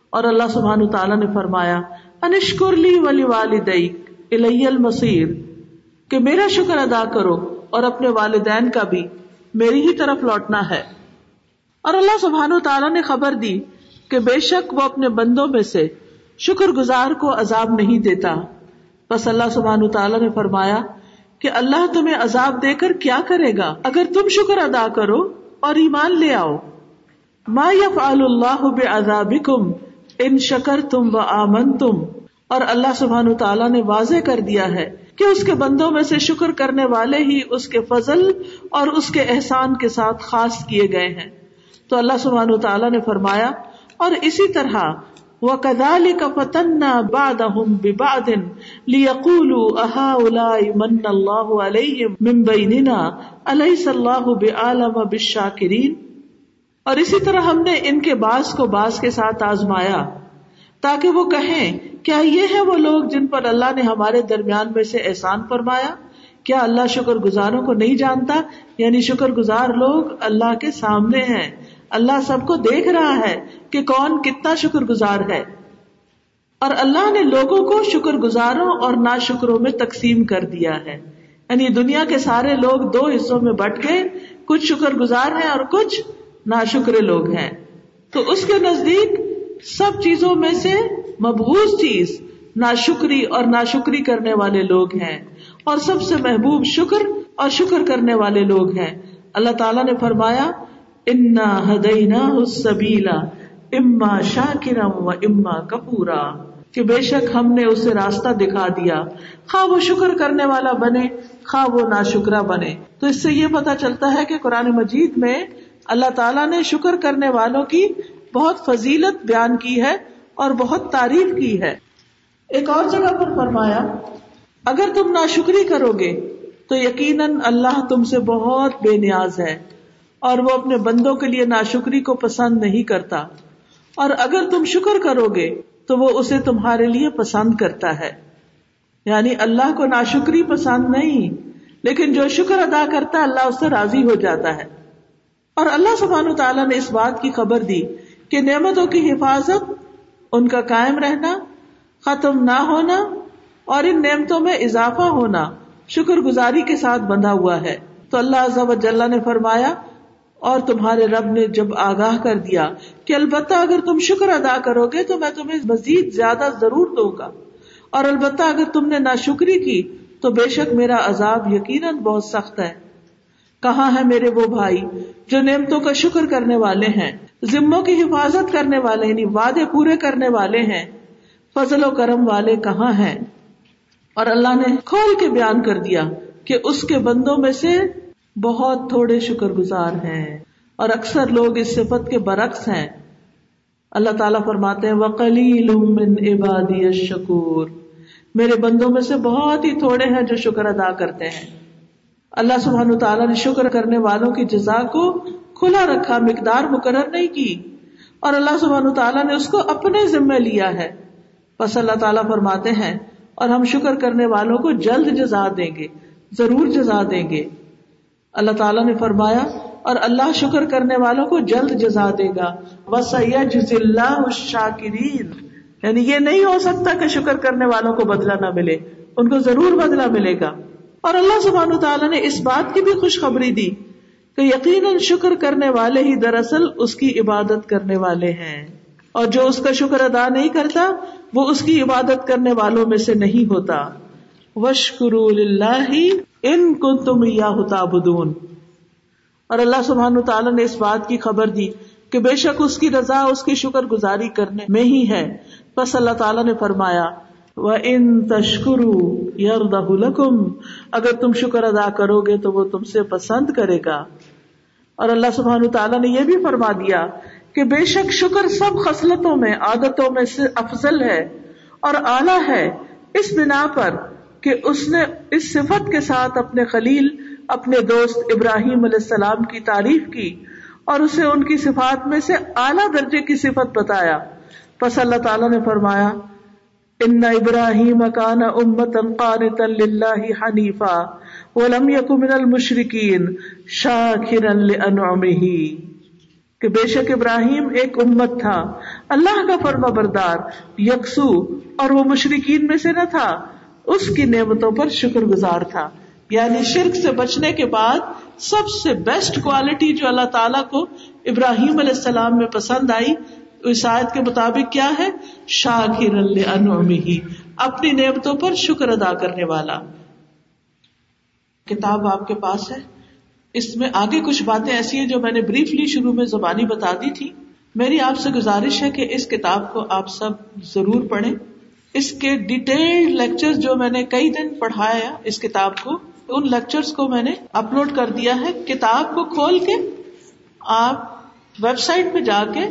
اور اللہ سبحان تعالیٰ نے فرمایا، انشکر لی ولی والدیک الی المصیر۔ کہ میرا شکر ادا کرو اور اپنے والدین کا بھی میری ہی طرف لوٹنا ہے۔ اور اللہ سبحان تعالیٰ نے خبر دی کہ بے شک وہ اپنے بندوں میں سے شکر گزار کو عذاب نہیں دیتا۔ بس اللہ سبحان تعالیٰ نے فرمایا کہ اللہ تمہیں عذاب دے کر کیا کرے گا؟ اگر تم شکر ادا کرو اور ایمان لے آؤ۔ ما یفعل اللہ بعذابکم ان شکر تم و آمن تم اور اللہ سبحان تعالیٰ نے واضح کر دیا ہے کہ اس کے بندوں میں سے شکر کرنے والے ہی اس کے فضل اور اس کے احسان کے ساتھ خاص کیے گئے ہیں۔ تو اللہ سبحان تعالیٰ نے فرمایا، اور اسی طرح وہ کدال کا فتن باد باد لیقول من اللہ علیہ ممبئی علیہ صلاح بعالم بالشاکرین اور اسی طرح ہم نے ان کے باس کو باس کے ساتھ آزمایا تاکہ وہ کہیں، کیا یہ ہے وہ لوگ جن پر اللہ نے ہمارے درمیان میں سے احسان فرمایا؟ کیا اللہ شکر گزاروں کو نہیں جانتا؟ یعنی شکر گزار لوگ اللہ کے سامنے ہیں۔ اللہ سب کو دیکھ رہا ہے کہ کون کتنا شکر گزار ہے۔ اور اللہ نے لوگوں کو شکر گزاروں اور نا شکروں میں تقسیم کر دیا ہے۔ یعنی دنیا کے سارے لوگ دو حصوں میں بٹ گئے کچھ شکر گزار ہیں اور کچھ نا شکر لوگ ہیں۔ تو اس کے نزدیک سب چیزوں میں سے مبغوض چیز ناشکری اور ناشکری کرنے والے لوگ ہیں۔ اور سب سے محبوب شکر اور شکر کرنے والے لوگ ہیں۔ اللہ تعالیٰ نے فرمایا انا ہدینا سبیلا اما شاکرم و اما کپورا کہ بے شک ہم نے اسے راستہ دکھا دیا۔ خواہ وہ شکر کرنے والا بنے، خواہ وہ نا شکرا بنے۔ تو اس سے یہ پتا چلتا ہے کہ قرآن مجید میں اللہ تعالیٰ نے شکر کرنے والوں کی بہت فضیلت بیان کی ہے اور بہت تعریف کی ہے۔ ایک اور جگہ پر فرمایا، اگر تم ناشکری کرو گے تو یقیناً اللہ تم سے بہت بے نیاز ہے۔ اور وہ اپنے بندوں کے لیے ناشکری کو پسند نہیں کرتا۔ اور اگر تم شکر کرو گے، تو وہ اسے تمہارے لیے پسند کرتا ہے۔ یعنی اللہ کو ناشکری پسند نہیں، لیکن جو شکر ادا کرتا ہے، اللہ اس سے راضی ہو جاتا ہے۔ اور اللہ سبحانہ تعالیٰ نے اس بات کی خبر دی کہ نعمتوں کی حفاظت، ان کا قائم رہنا، ختم نہ ہونا، اور ان نعمتوں میں اضافہ ہونا شکر گزاری کے ساتھ بندھا ہوا ہے۔ تو اللہ نے فرمایا اور تمہارے رب نے جب آگاہ کر دیا کہ البتہ اگر تم شکر ادا کرو گے تو میں تمہیں مزید زیادہ ضرور دوں گا۔ اور البتہ اگر تم نے نہ شکری کی تو بے شک میرا عذاب یقیناً بہت سخت ہے۔ کہاں ہے میرے وہ بھائی جو نعمتوں کا شکر کرنے والے ہیں، ذموں کی حفاظت کرنے والے یعنی وعدے پورے کرنے والے ہیں؟ فضل و کرم والے کہاں ہیں؟ اور اللہ نے کھول کے بیان کر دیا کہ اس کے بندوں میں سے بہت تھوڑے شکر گزار ہیں اور اکثر لوگ اس صفت کے برعکس ہیں۔ اللہ تعالیٰ فرماتے ہیں وکلیل عبادی شکور میرے بندوں میں سے بہت ہی تھوڑے ہیں جو شکر ادا کرتے ہیں۔ اللہ سبحان تعالیٰ نے شکر کرنے والوں کی جزا کو کھلا رکھا، مقدار مقرر نہیں کی۔ اور اللہ سبحان تعالیٰ نے اس کو اپنے ذمے لیا ہے۔ بس اللہ تعالیٰ فرماتے ہیں، اور ہم شکر کرنے والوں کو جلد جزا دیں گے، ضرور جزا دیں گے۔ اللہ تعالیٰ نے فرمایا، اور اللہ شکر کرنے والوں کو جلد جزا دے گا۔ بس اللہ شاکرین یعنی یہ نہیں ہو سکتا کہ شکر کرنے والوں کو بدلا نہ ملے، ان کو ضرور بدلا ملے گا۔ اور اللہ سبحانہ تعالیٰ نے اس بات کی بھی خوشخبری دی کہ یقیناً شکر کرنے والے ہی دراصل اس کی عبادت کرنے والے ہیں۔ اور جو اس کا شکر ادا نہیں کرتا، وہ اس کی عبادت کرنے والوں میں سے نہیں ہوتا۔ وشکر اللہ ان کو تم یا ہوتا اور اللہ سبحان تعالیٰ نے اس بات کی خبر دی کہ بے شک اس کی رضا، اس کی شکر گزاری کرنے میں ہی ہے۔ بس اللہ تعالیٰ نے فرمایا وہ ان تشکرو یلکم اگر تم شکر ادا کرو گے تو وہ تم سے پسند کرے گا۔ اور اللہ سبحان تعالیٰ نے یہ بھی فرما دیا کہ بے شک شکر سب خصلتوں میں، عادتوں میں سے افضل ہے اور اعلی ہے۔ اس بنا پر کہ اس نے اس صفت کے ساتھ اپنے خلیل، اپنے دوست ابراہیم علیہ السلام کی تعریف کی اور اسے ان کی صفات میں سے اعلیٰ درجے کی صفت بتایا۔ پس اللہ تعالیٰ نے فرمایا، ان ابراہیم کان امت قانتا للہ حنیفا ولم یک من المشرکین شاکرا لانعمه کہ بے شک ابراہیم ایک امت تھا، اللہ کا فرما بردار، یکسو، اور وہ مشرقین میں سے نہ تھا۔ اس کی نعمتوں پر شکر گزار تھا۔ یعنی شرک سے بچنے کے بعد سب سے بیسٹ کوالٹی جو اللہ تعالیٰ کو ابراہیم علیہ السلام میں پسند آئی، اس آیت کے مطابق کیا ہے؟ شاکر ہی اپنی نعمتوں پر شکر ادا کرنے والا۔ کتاب آپ کے پاس ہے۔ اس میں آگے کچھ باتیں ایسی ہیں جو میں نے بریفلی شروع میں زبانی بتا دی تھی۔ میری آپ سے گزارش ہے کہ اس کتاب کو آپ سب ضرور پڑھیں۔ اس کے ڈیٹیلڈ لیکچر جو میں نے کئی دن پڑھایا اس کتاب کو، ان لیکچرز کو میں نے اپلوڈ کر دیا ہے۔ کتاب کو کھول کے آپ ویب سائٹ پہ جا کے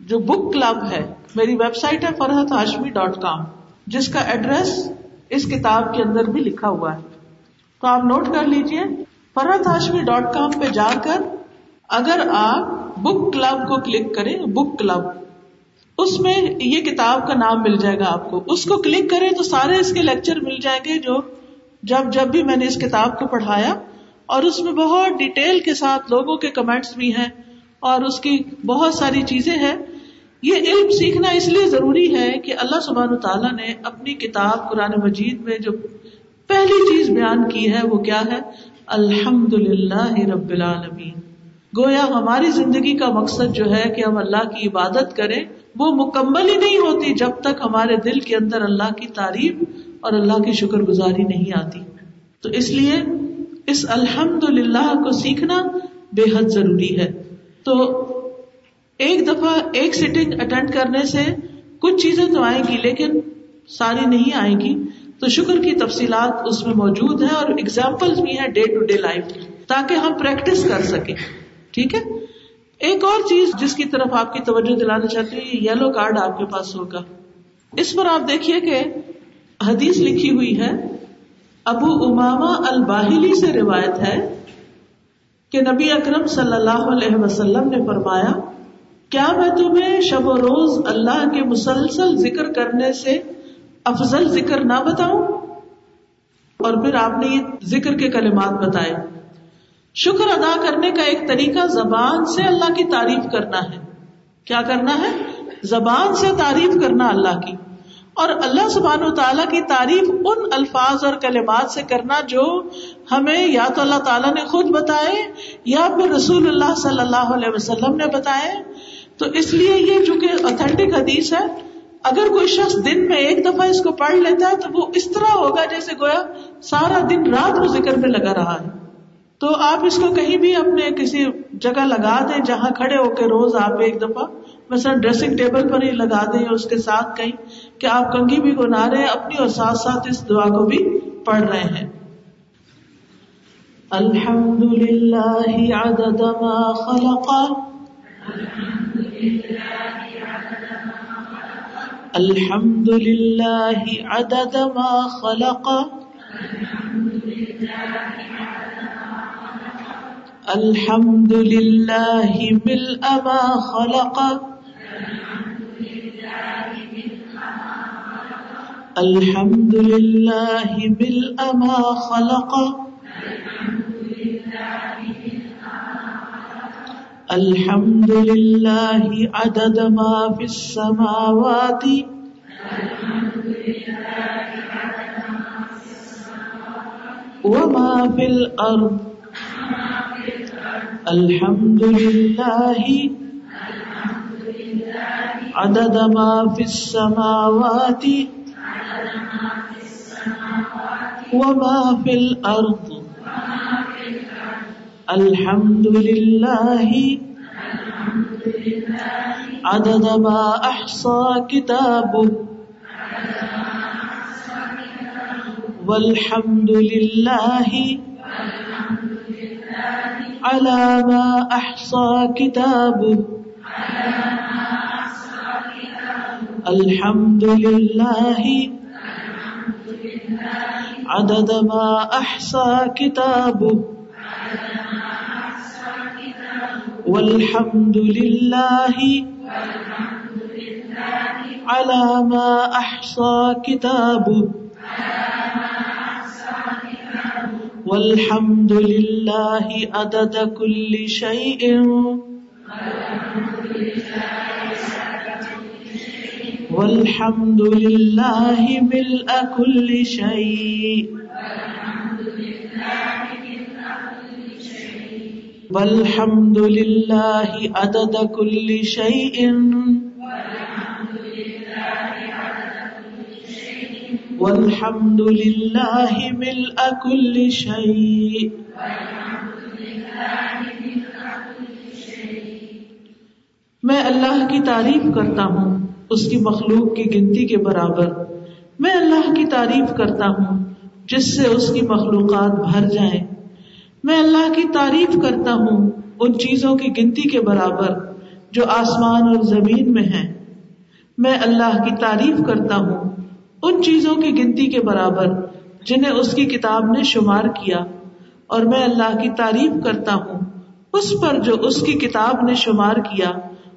جو بک کلب ہے، میری ویب سائٹ ہے فرحت ہاشمی ڈاٹ کام جس کا ایڈریس اس کتاب کے اندر بھی لکھا ہوا ہے۔ تو آپ نوٹ کر لیجیے فرحت ہاشمی ڈاٹ کام پہ جا کر اگر آپ بک کلب کو کلک کریں بک کلب اس میں یہ کتاب کا نام مل جائے گا آپ کو۔ اس کو کلک کریں تو سارے اس کے لیکچر مل جائیں گے جو جب جب بھی میں نے اس کتاب کو پڑھایا۔ اور اس میں بہت ڈیٹیل کے ساتھ لوگوں کے کمنٹس بھی ہیں اور اس کی بہت ساری چیزیں ہیں۔ یہ علم سیکھنا اس لیے ضروری ہے کہ اللہ سبحان تعالیٰ نے اپنی کتاب قرآن مجید میں جو پہلی چیز بیان کی ہے وہ کیا ہے؟ الحمد للہ رب العالمین۔ گویا ہماری زندگی کا مقصد جو ہے کہ ہم اللہ کی عبادت کریں۔ وہ مکمل ہی نہیں ہوتی جب تک hمارے دل کے اندر اللہ کی تعریف اور اللہ کی شکر گزاری نہیں آتی۔ تو اس لیے اس الحمد للہ کو سیکھنا بے حد ضروری ہے۔ تو ایک دفعہ ایک سیٹنگ اٹینڈ کرنے سے کچھ چیزیں تو آئیں گی لیکن ساری نہیں آئیں گی۔ تو شکر کی تفصیلات اس میں موجود ہیں اور اگزامپل بھی ہیں ڈے ٹو ڈے لائف تاکہ ہم پریکٹس کر سکیں۔ ٹھیک ہے؟ ایک اور چیز جس کی طرف آپ کی توجہ دلانا چاہتی ہوں، یلو کارڈ آپ کے پاس ہوگا۔ اس پر آپ دیکھیے کہ حدیث لکھی ہوئی ہے، ابو اماما الباہلی سے روایت ہے کہ نبی اکرم صلی اللہ علیہ وسلم نے فرمایا، کیا میں تمہیں شب و روز اللہ کے مسلسل ذکر کرنے سے افضل ذکر نہ بتاؤں؟ اور پھر آپ نے یہ ذکر کے کلمات بتائے۔ شکر ادا کرنے کا ایک طریقہ زبان سے اللہ کی تعریف کرنا ہے۔ کیا کرنا ہے؟ زبان سے تعریف کرنا اللہ کی۔ اور اللہ سبحان و تعالیٰ کی تعریف ان الفاظ اور کلمات سے کرنا جو ہمیں یا تو اللہ تعالیٰ نے خود بتائے یا پھر رسول اللہ صلی اللہ علیہ وسلم نے بتائے۔ تو اس لیے یہ چونکہ اوتھینٹک حدیث ہے، اگر کوئی شخص دن میں ایک دفعہ اس کو پڑھ لیتا ہے تو وہ اس طرح ہوگا جیسے گویا سارا دن رات وہ ذکر میں لگا رہا ہے۔ تو آپ اس کو کہیں بھی اپنے کسی جگہ لگا دیں جہاں کھڑے ہو کے روز آپ ایک دفعہ مثلا ڈریسنگ ٹیبل پر ہی لگا دیں اس کے ساتھ کہیں کہ آپ کنگھی بھی گنا رہے ہیں، اپنی اور ساتھ ساتھ اس دعا کو بھی پڑھ رہے ہیں۔ الحمد للہ عدد ما خلق۔ الحمد للہ عدد ما خلق۔ الحمد للہ الحمد ملء ما خلق. الحمد للہ ملء ما خلق. الحمد للہ عدد ما في السماوات. وما في الأرض الحمد لله عدد ما في السماوات وما في الأرض الحمد لله عدد ما أحصى كتابه والحمد لله على ما أحصى كتابه. الحمد لله عدد ما أحصى كتابه. والحمد لله على ما أحصى كتابه. والحمد لله عدد كل شيء والحمد لله ملء كل شيء والحمد لله عدد كل شيء والحمد لله ملء كل شيء میں اللہ کی تعریف کرتا ہوں اس کی مخلوق کی گنتی کے برابر میں اللہ کی تعریف کرتا ہوں جس سے اس کی مخلوقات بھر جائیں میں اللہ کی تعریف کرتا ہوں ان چیزوں کی گنتی کے برابر جو آسمان اور زمین میں ہیں میں اللہ کی تعریف کرتا ہوں ان چیزوں کی گنتی کے برابر جنہیں اس کی کتاب نے شمار کیا، اور میں اللہ کی تعریف کرتا ہوں، اس پر جو اس کی کتاب نے شمار کیا،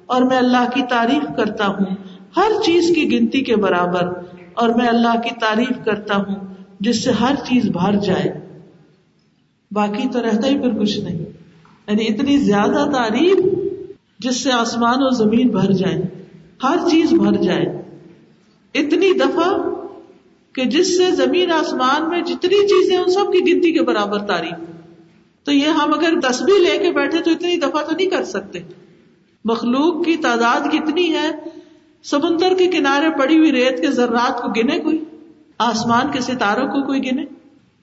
اور میں اللہ کی تعریف کرتا ہوں ہر چیز کی گنتی کے برابر، اور میں اللہ کی تعریف کرتا ہوں جس سے ہر چیز بھر جائے۔ باقی تو رہتا ہی پھر کچھ نہیں۔ یعنی اتنی زیادہ تعریف جس سے آسمان اور زمین بھر جائے ہر چیز بھر جائے۔ اتنی دفعہ کہ جس سے زمین آسمان میں جتنی چیزیں ان سب کی گنتی کے برابر تعریف تو یہ ہم اگر تصویر لے کے بیٹھے تو اتنی دفعہ تو نہیں کر سکتے۔ مخلوق کی تعداد کتنی ہے؟ سمندر کے کنارے پڑی ہوئی ریت کے ذرات کو گنے کوئی؟ آسمان کے ستاروں کو کوئی گنے؟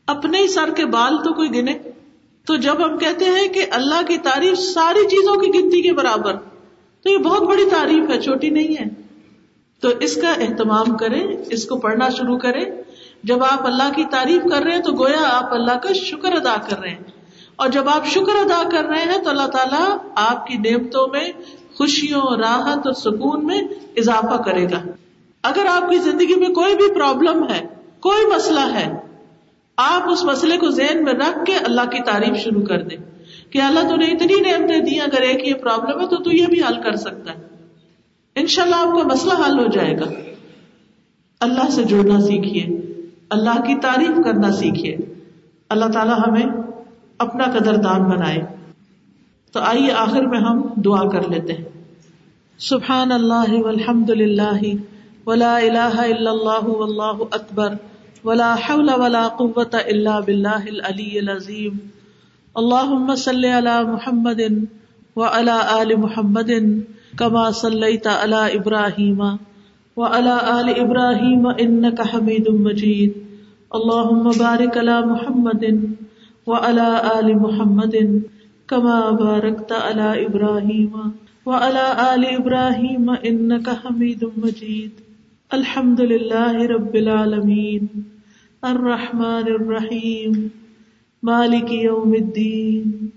اپنے ہی سر کے بال تو کوئی گنے؟ تو جب ہم کہتے ہیں کہ اللہ کی تعریف ساری چیزوں کی گنتی کے برابر، تو یہ بہت بڑی تعریف ہے، چھوٹی نہیں ہے۔ تو اس کا اہتمام کریں، اس کو پڑھنا شروع کریں۔ جب آپ اللہ کی تعریف کر رہے ہیں تو گویا آپ اللہ کا شکر ادا کر رہے ہیں۔ اور جب آپ شکر ادا کر رہے ہیں تو اللہ تعالیٰ آپ کی نعمتوں میں، خوشیوں، راحت اور سکون میں اضافہ کرے گا۔ اگر آپ کی زندگی میں کوئی بھی پرابلم ہے، کوئی مسئلہ ہے، آپ اس مسئلے کو ذہن میں رکھ کے اللہ کی تعریف شروع کر دیں کہ اللہ تو نے اتنی نعمتیں دی، اگر ایک یہ پرابلم ہے تو تو یہ بھی حل کر سکتا ہے۔ ان شاء اللہ آپ کا مسئلہ حل ہو جائے گا۔ اللہ سے جڑنا سیکھیے۔ اللہ کی تعریف کرنا سیکھیے۔ اللہ تعالیٰ ہمیں اپنا قدر دان بنائے۔ تو آئیے آخر میں ہم دعا کر لیتے ہیں۔ سبحان اللہ والحمد للہ ولا الہ الا اللہ واللہ اکبر ولا حول ولا قوة الا باللہ العلی العظیم۔ اللہم صلی علی محمد وعلى آل محمد۔ كما صلیت علی ابراہیم وعلى آل ابراہیم انک حمید مجید اللہم بارک علی محمد وعلى آل محمد كما باركت على إبراهيم وعلى آل إبراهيم إنك حميد مجيد. الحمد لله رب العالمين. الرحمن الرحيم. مالك يوم الدين.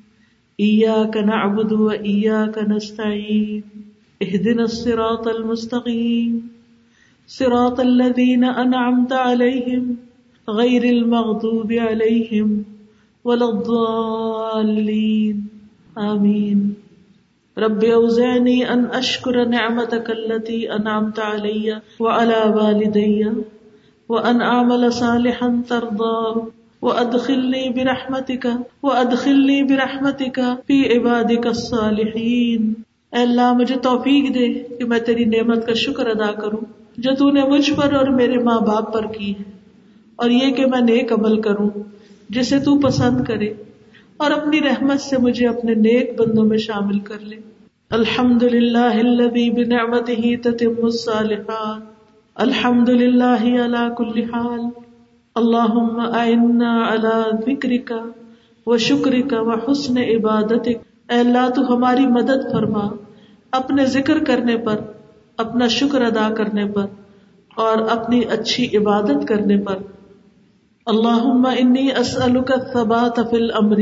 إياك نعبد وإياك نستعين. اهدنا الصراط المستقيم. صراط الذين أنعمت عليهم غير المغضوب عليهم ولا الضالين. آمين. رب اوزعني ان اشكر نعمتك التي انعمت علي وعلى والدي وان اعمل صالحا ترضاه وادخلني برحمتك وادخلني برحمتك في عبادك الصالحين. اے اللہ، مجھے توفیق دے کہ میں تیری نعمت کا شکر ادا کروں جو تو نے مجھ پر اور میرے ماں باپ پر کی ہے، اور یہ کہ میں نیک عمل کروں جسے تو پسند کرے، اور اپنی رحمت سے مجھے اپنے نیک بندوں میں شامل کر لے۔ الحمد للہ بنعمت ہی تتم الصالحات۔ الحمد للہ اللہ کل حال۔ اللہ اللہ ذکر کا و شکر کا و حسن عبادت اے اللہ، تو ہماری مدد فرما۔ اپنے ذکر کرنے پر، اپنا شکر ادا کرنے پر اور اپنی اچھی عبادت کرنے پر۔ اللہ انی اسلک ثبات فی الامر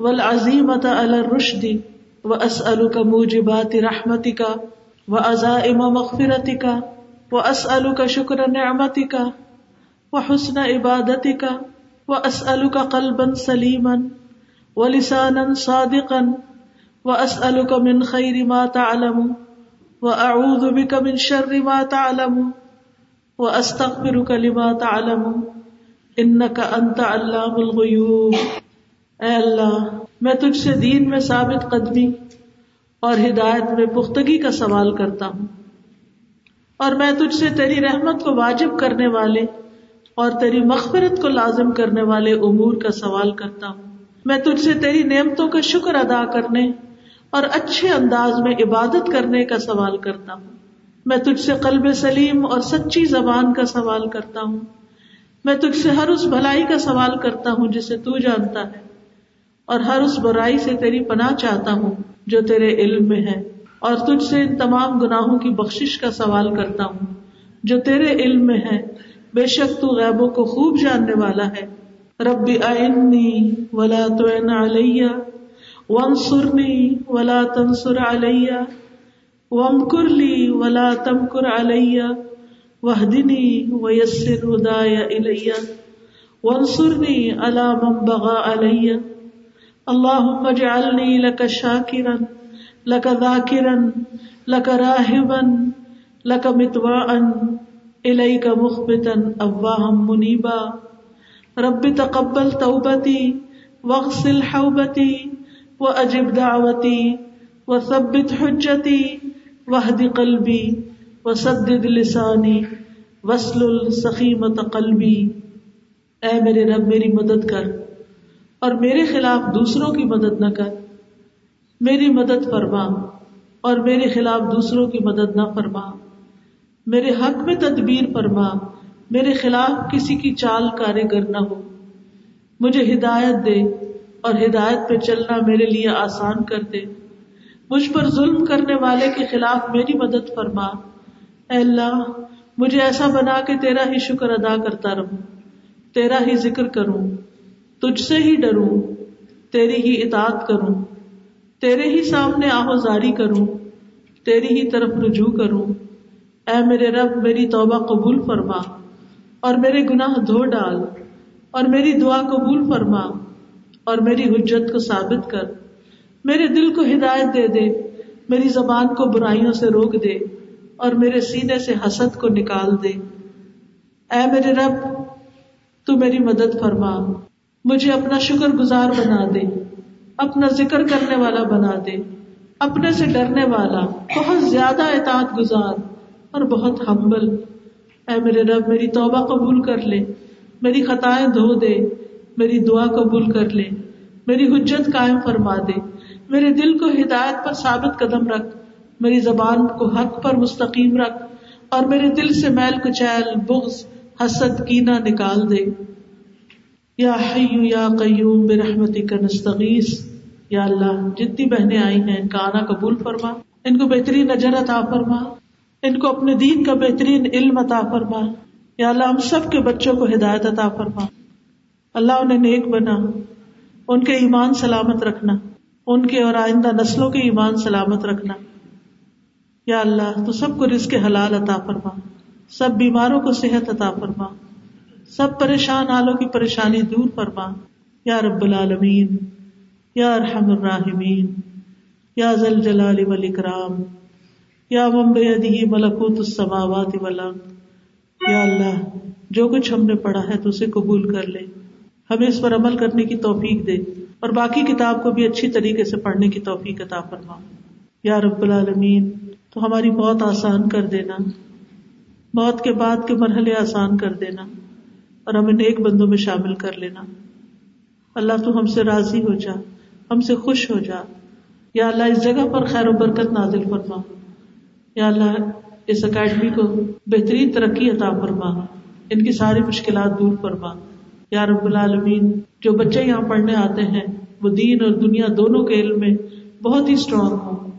والعزیمت علی الرشد و اسلک موجبات رحمتک و ازائم مغفرتک و اسلک شکر نعمتک و حسن عبادتک و اسلک قلبا سلیما۔ و لسانا صادقا و اسلک من خیر ما تعلم و اعوذ بک من شر ما تعلم و استغفرک لما تعلم ان کا انت اللہ الغیوب اے اللہ، میں تجھ سے دین میں ثابت قدمی اور ہدایت میں پختگی کا سوال کرتا ہوں۔ اور میں تجھ سے تیری رحمت کو واجب کرنے والے اور تیری مغفرت کو لازم کرنے والے امور کا سوال کرتا ہوں۔ میں تجھ سے تیری نعمتوں کا شکر ادا کرنے اور اچھے انداز میں عبادت کرنے کا سوال کرتا ہوں۔ میں تجھ سے قلب سلیم اور سچی زبان کا سوال کرتا ہوں۔ میں تجھ سے ہر اس بھلائی کا سوال کرتا ہوں جسے تو جانتا ہے اور ہر اس برائی سے تیری پناہ چاہتا ہوں جو تیرے علم میں ہے۔ اور تجھ سے ان تمام گناہوں کی بخشش کا سوال کرتا ہوں جو تیرے علم میں ہے۔ بے شک تو غیبوں کو خوب جاننے والا ہے۔ ربی آئنی ولا تو علیہ وم سرنی ولا تنسر علیہ وم کرلی ولا تمکر علیہ وحدنی ویسر ہدای الیہ، وانصرنی علی من بغا علیہ۔ اللہم اجعلنی لک شاکرا لک ذاکرا لک راہبا لک متواعا الیک مخبتا اواہم منیبا۔ رب تقبل توبتی، واغسل حوبتی، واجب دعوتی، وثبت حجتی وحد قلبی، وسدد لسانی وسل السخیمت قلبی۔ اے میرے رب، میری مدد کر اور میرے خلاف دوسروں کی مدد نہ کر۔ میری مدد فرما اور میرے خلاف دوسروں کی مدد نہ فرما۔ میرے حق میں تدبیر فرما۔ میرے خلاف کسی کی چال کارگر نہ ہو۔ مجھے ہدایت دے اور ہدایت پہ چلنا میرے لیے آسان کر دے۔ مجھ پر ظلم کرنے والے کے خلاف میری مدد فرما۔ اے اللہ، مجھے ایسا بنا کے تیرا ہی شکر ادا کرتا رہوں، تیرا ہی ذکر کروں، تجھ سے ہی ڈروں، تیری ہی اطاعت کروں، تیرے ہی سامنے آہو زاری کروں، تیری ہی طرف رجوع کروں۔ اے میرے رب، میری توبہ قبول فرما۔ اور میرے گناہ دھو ڈال، اور میری دعا قبول فرما، اور میری حجت کو ثابت کر۔ میرے دل کو ہدایت دے دے، میری زبان کو برائیوں سے روک دے، اور میرے سینے سے حسد کو نکال دے۔ اے میرے رب، تو میری مدد فرما۔ مجھے اپنا شکر گزار بنا دے، اپنا ذکر کرنے والا بنا دے۔ اپنے سے ڈرنے والا، بہت زیادہ اطاعت گزار اور بہت ہمبل اے میرے رب، میری توبہ قبول کر لے، میری خطائیں دھو دے، میری دعا قبول کر لے، میری حجت قائم فرما دے، میرے دل کو ہدایت پر ثابت قدم رکھ، میری زبان کو حق پر مستقیم رکھ، اور میرے دل سے میل کچیل، بغض، حسد کینا نکال دے۔ یا حیو یا قیوم برحمتی کا نستغیث، یا اللہ، جتنی بہنیں آئی ہیں ان کا آنا قبول فرما، ان کو بہترین نظر عطا فرما۔ ان کو اپنے دین کا بہترین علم عطا فرما۔ یا اللہ، ہم سب کے بچوں کو ہدایت عطا فرما۔ اللہ انہیں نیک بنا، ان کے ایمان سلامت رکھنا، ان کے اور آئندہ نسلوں کے ایمان سلامت رکھنا۔ یا اللہ، تو سب کو رزق حلال عطا فرما۔ سب بیماروں کو صحت عطا فرما۔ سب پریشان حالوں کی پریشانی دور فرما۔ یا رب العالمین، یا ارحم الراحمین، یا ذل جلال والاکرام۔ یا ممبئی ملکوت السماوات والارض، یا اللہ، جو کچھ ہم نے پڑھا ہے تو اسے قبول کر لے۔ ہمیں اس پر عمل کرنے کی توفیق دے اور باقی کتاب کو بھی اچھی طریقے سے پڑھنے کی توفیق عطا فرما۔ یا رب العالمین، تو ہماری بہت آسان کر دینا۔ موت کے بعد کے مرحلے آسان کر دینا اور ہمیں نیک بندوں میں شامل کر لینا۔ اللہ، تو ہم سے راضی ہو جا، ہم سے خوش ہو جا۔ یا اللہ، اس جگہ پر خیر و برکت نازل فرما۔ یا اللہ اس اکیڈمی کو بہترین ترقی عطا فرما، ان کی ساری مشکلات دور فرما۔ یا رب العالمین، جو بچے یہاں پڑھنے آتے ہیں، وہ دین اور دنیا دونوں کے علم میں بہت ہی اسٹرانگ ہوں۔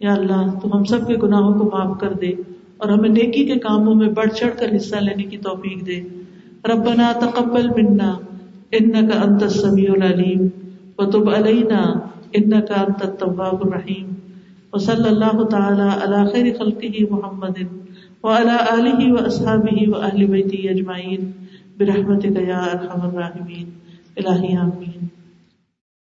یا اللہ تو ہم سب کے گناہوں کو معاف کر دے اور ہمیں نیکی کے کاموں میں بڑھ چڑھ کر حصہ لینے کی توفیق دے۔ ربنا تقبل منا انك انت السميع العليم وتب علينا انك انت التواب الرحيم وصلى الله تعالى على خير خلقه محمد وعلى آله وأصحابه وأهل بيته أجمعين برحمتك يا أرحم الراحمين إلهي آمين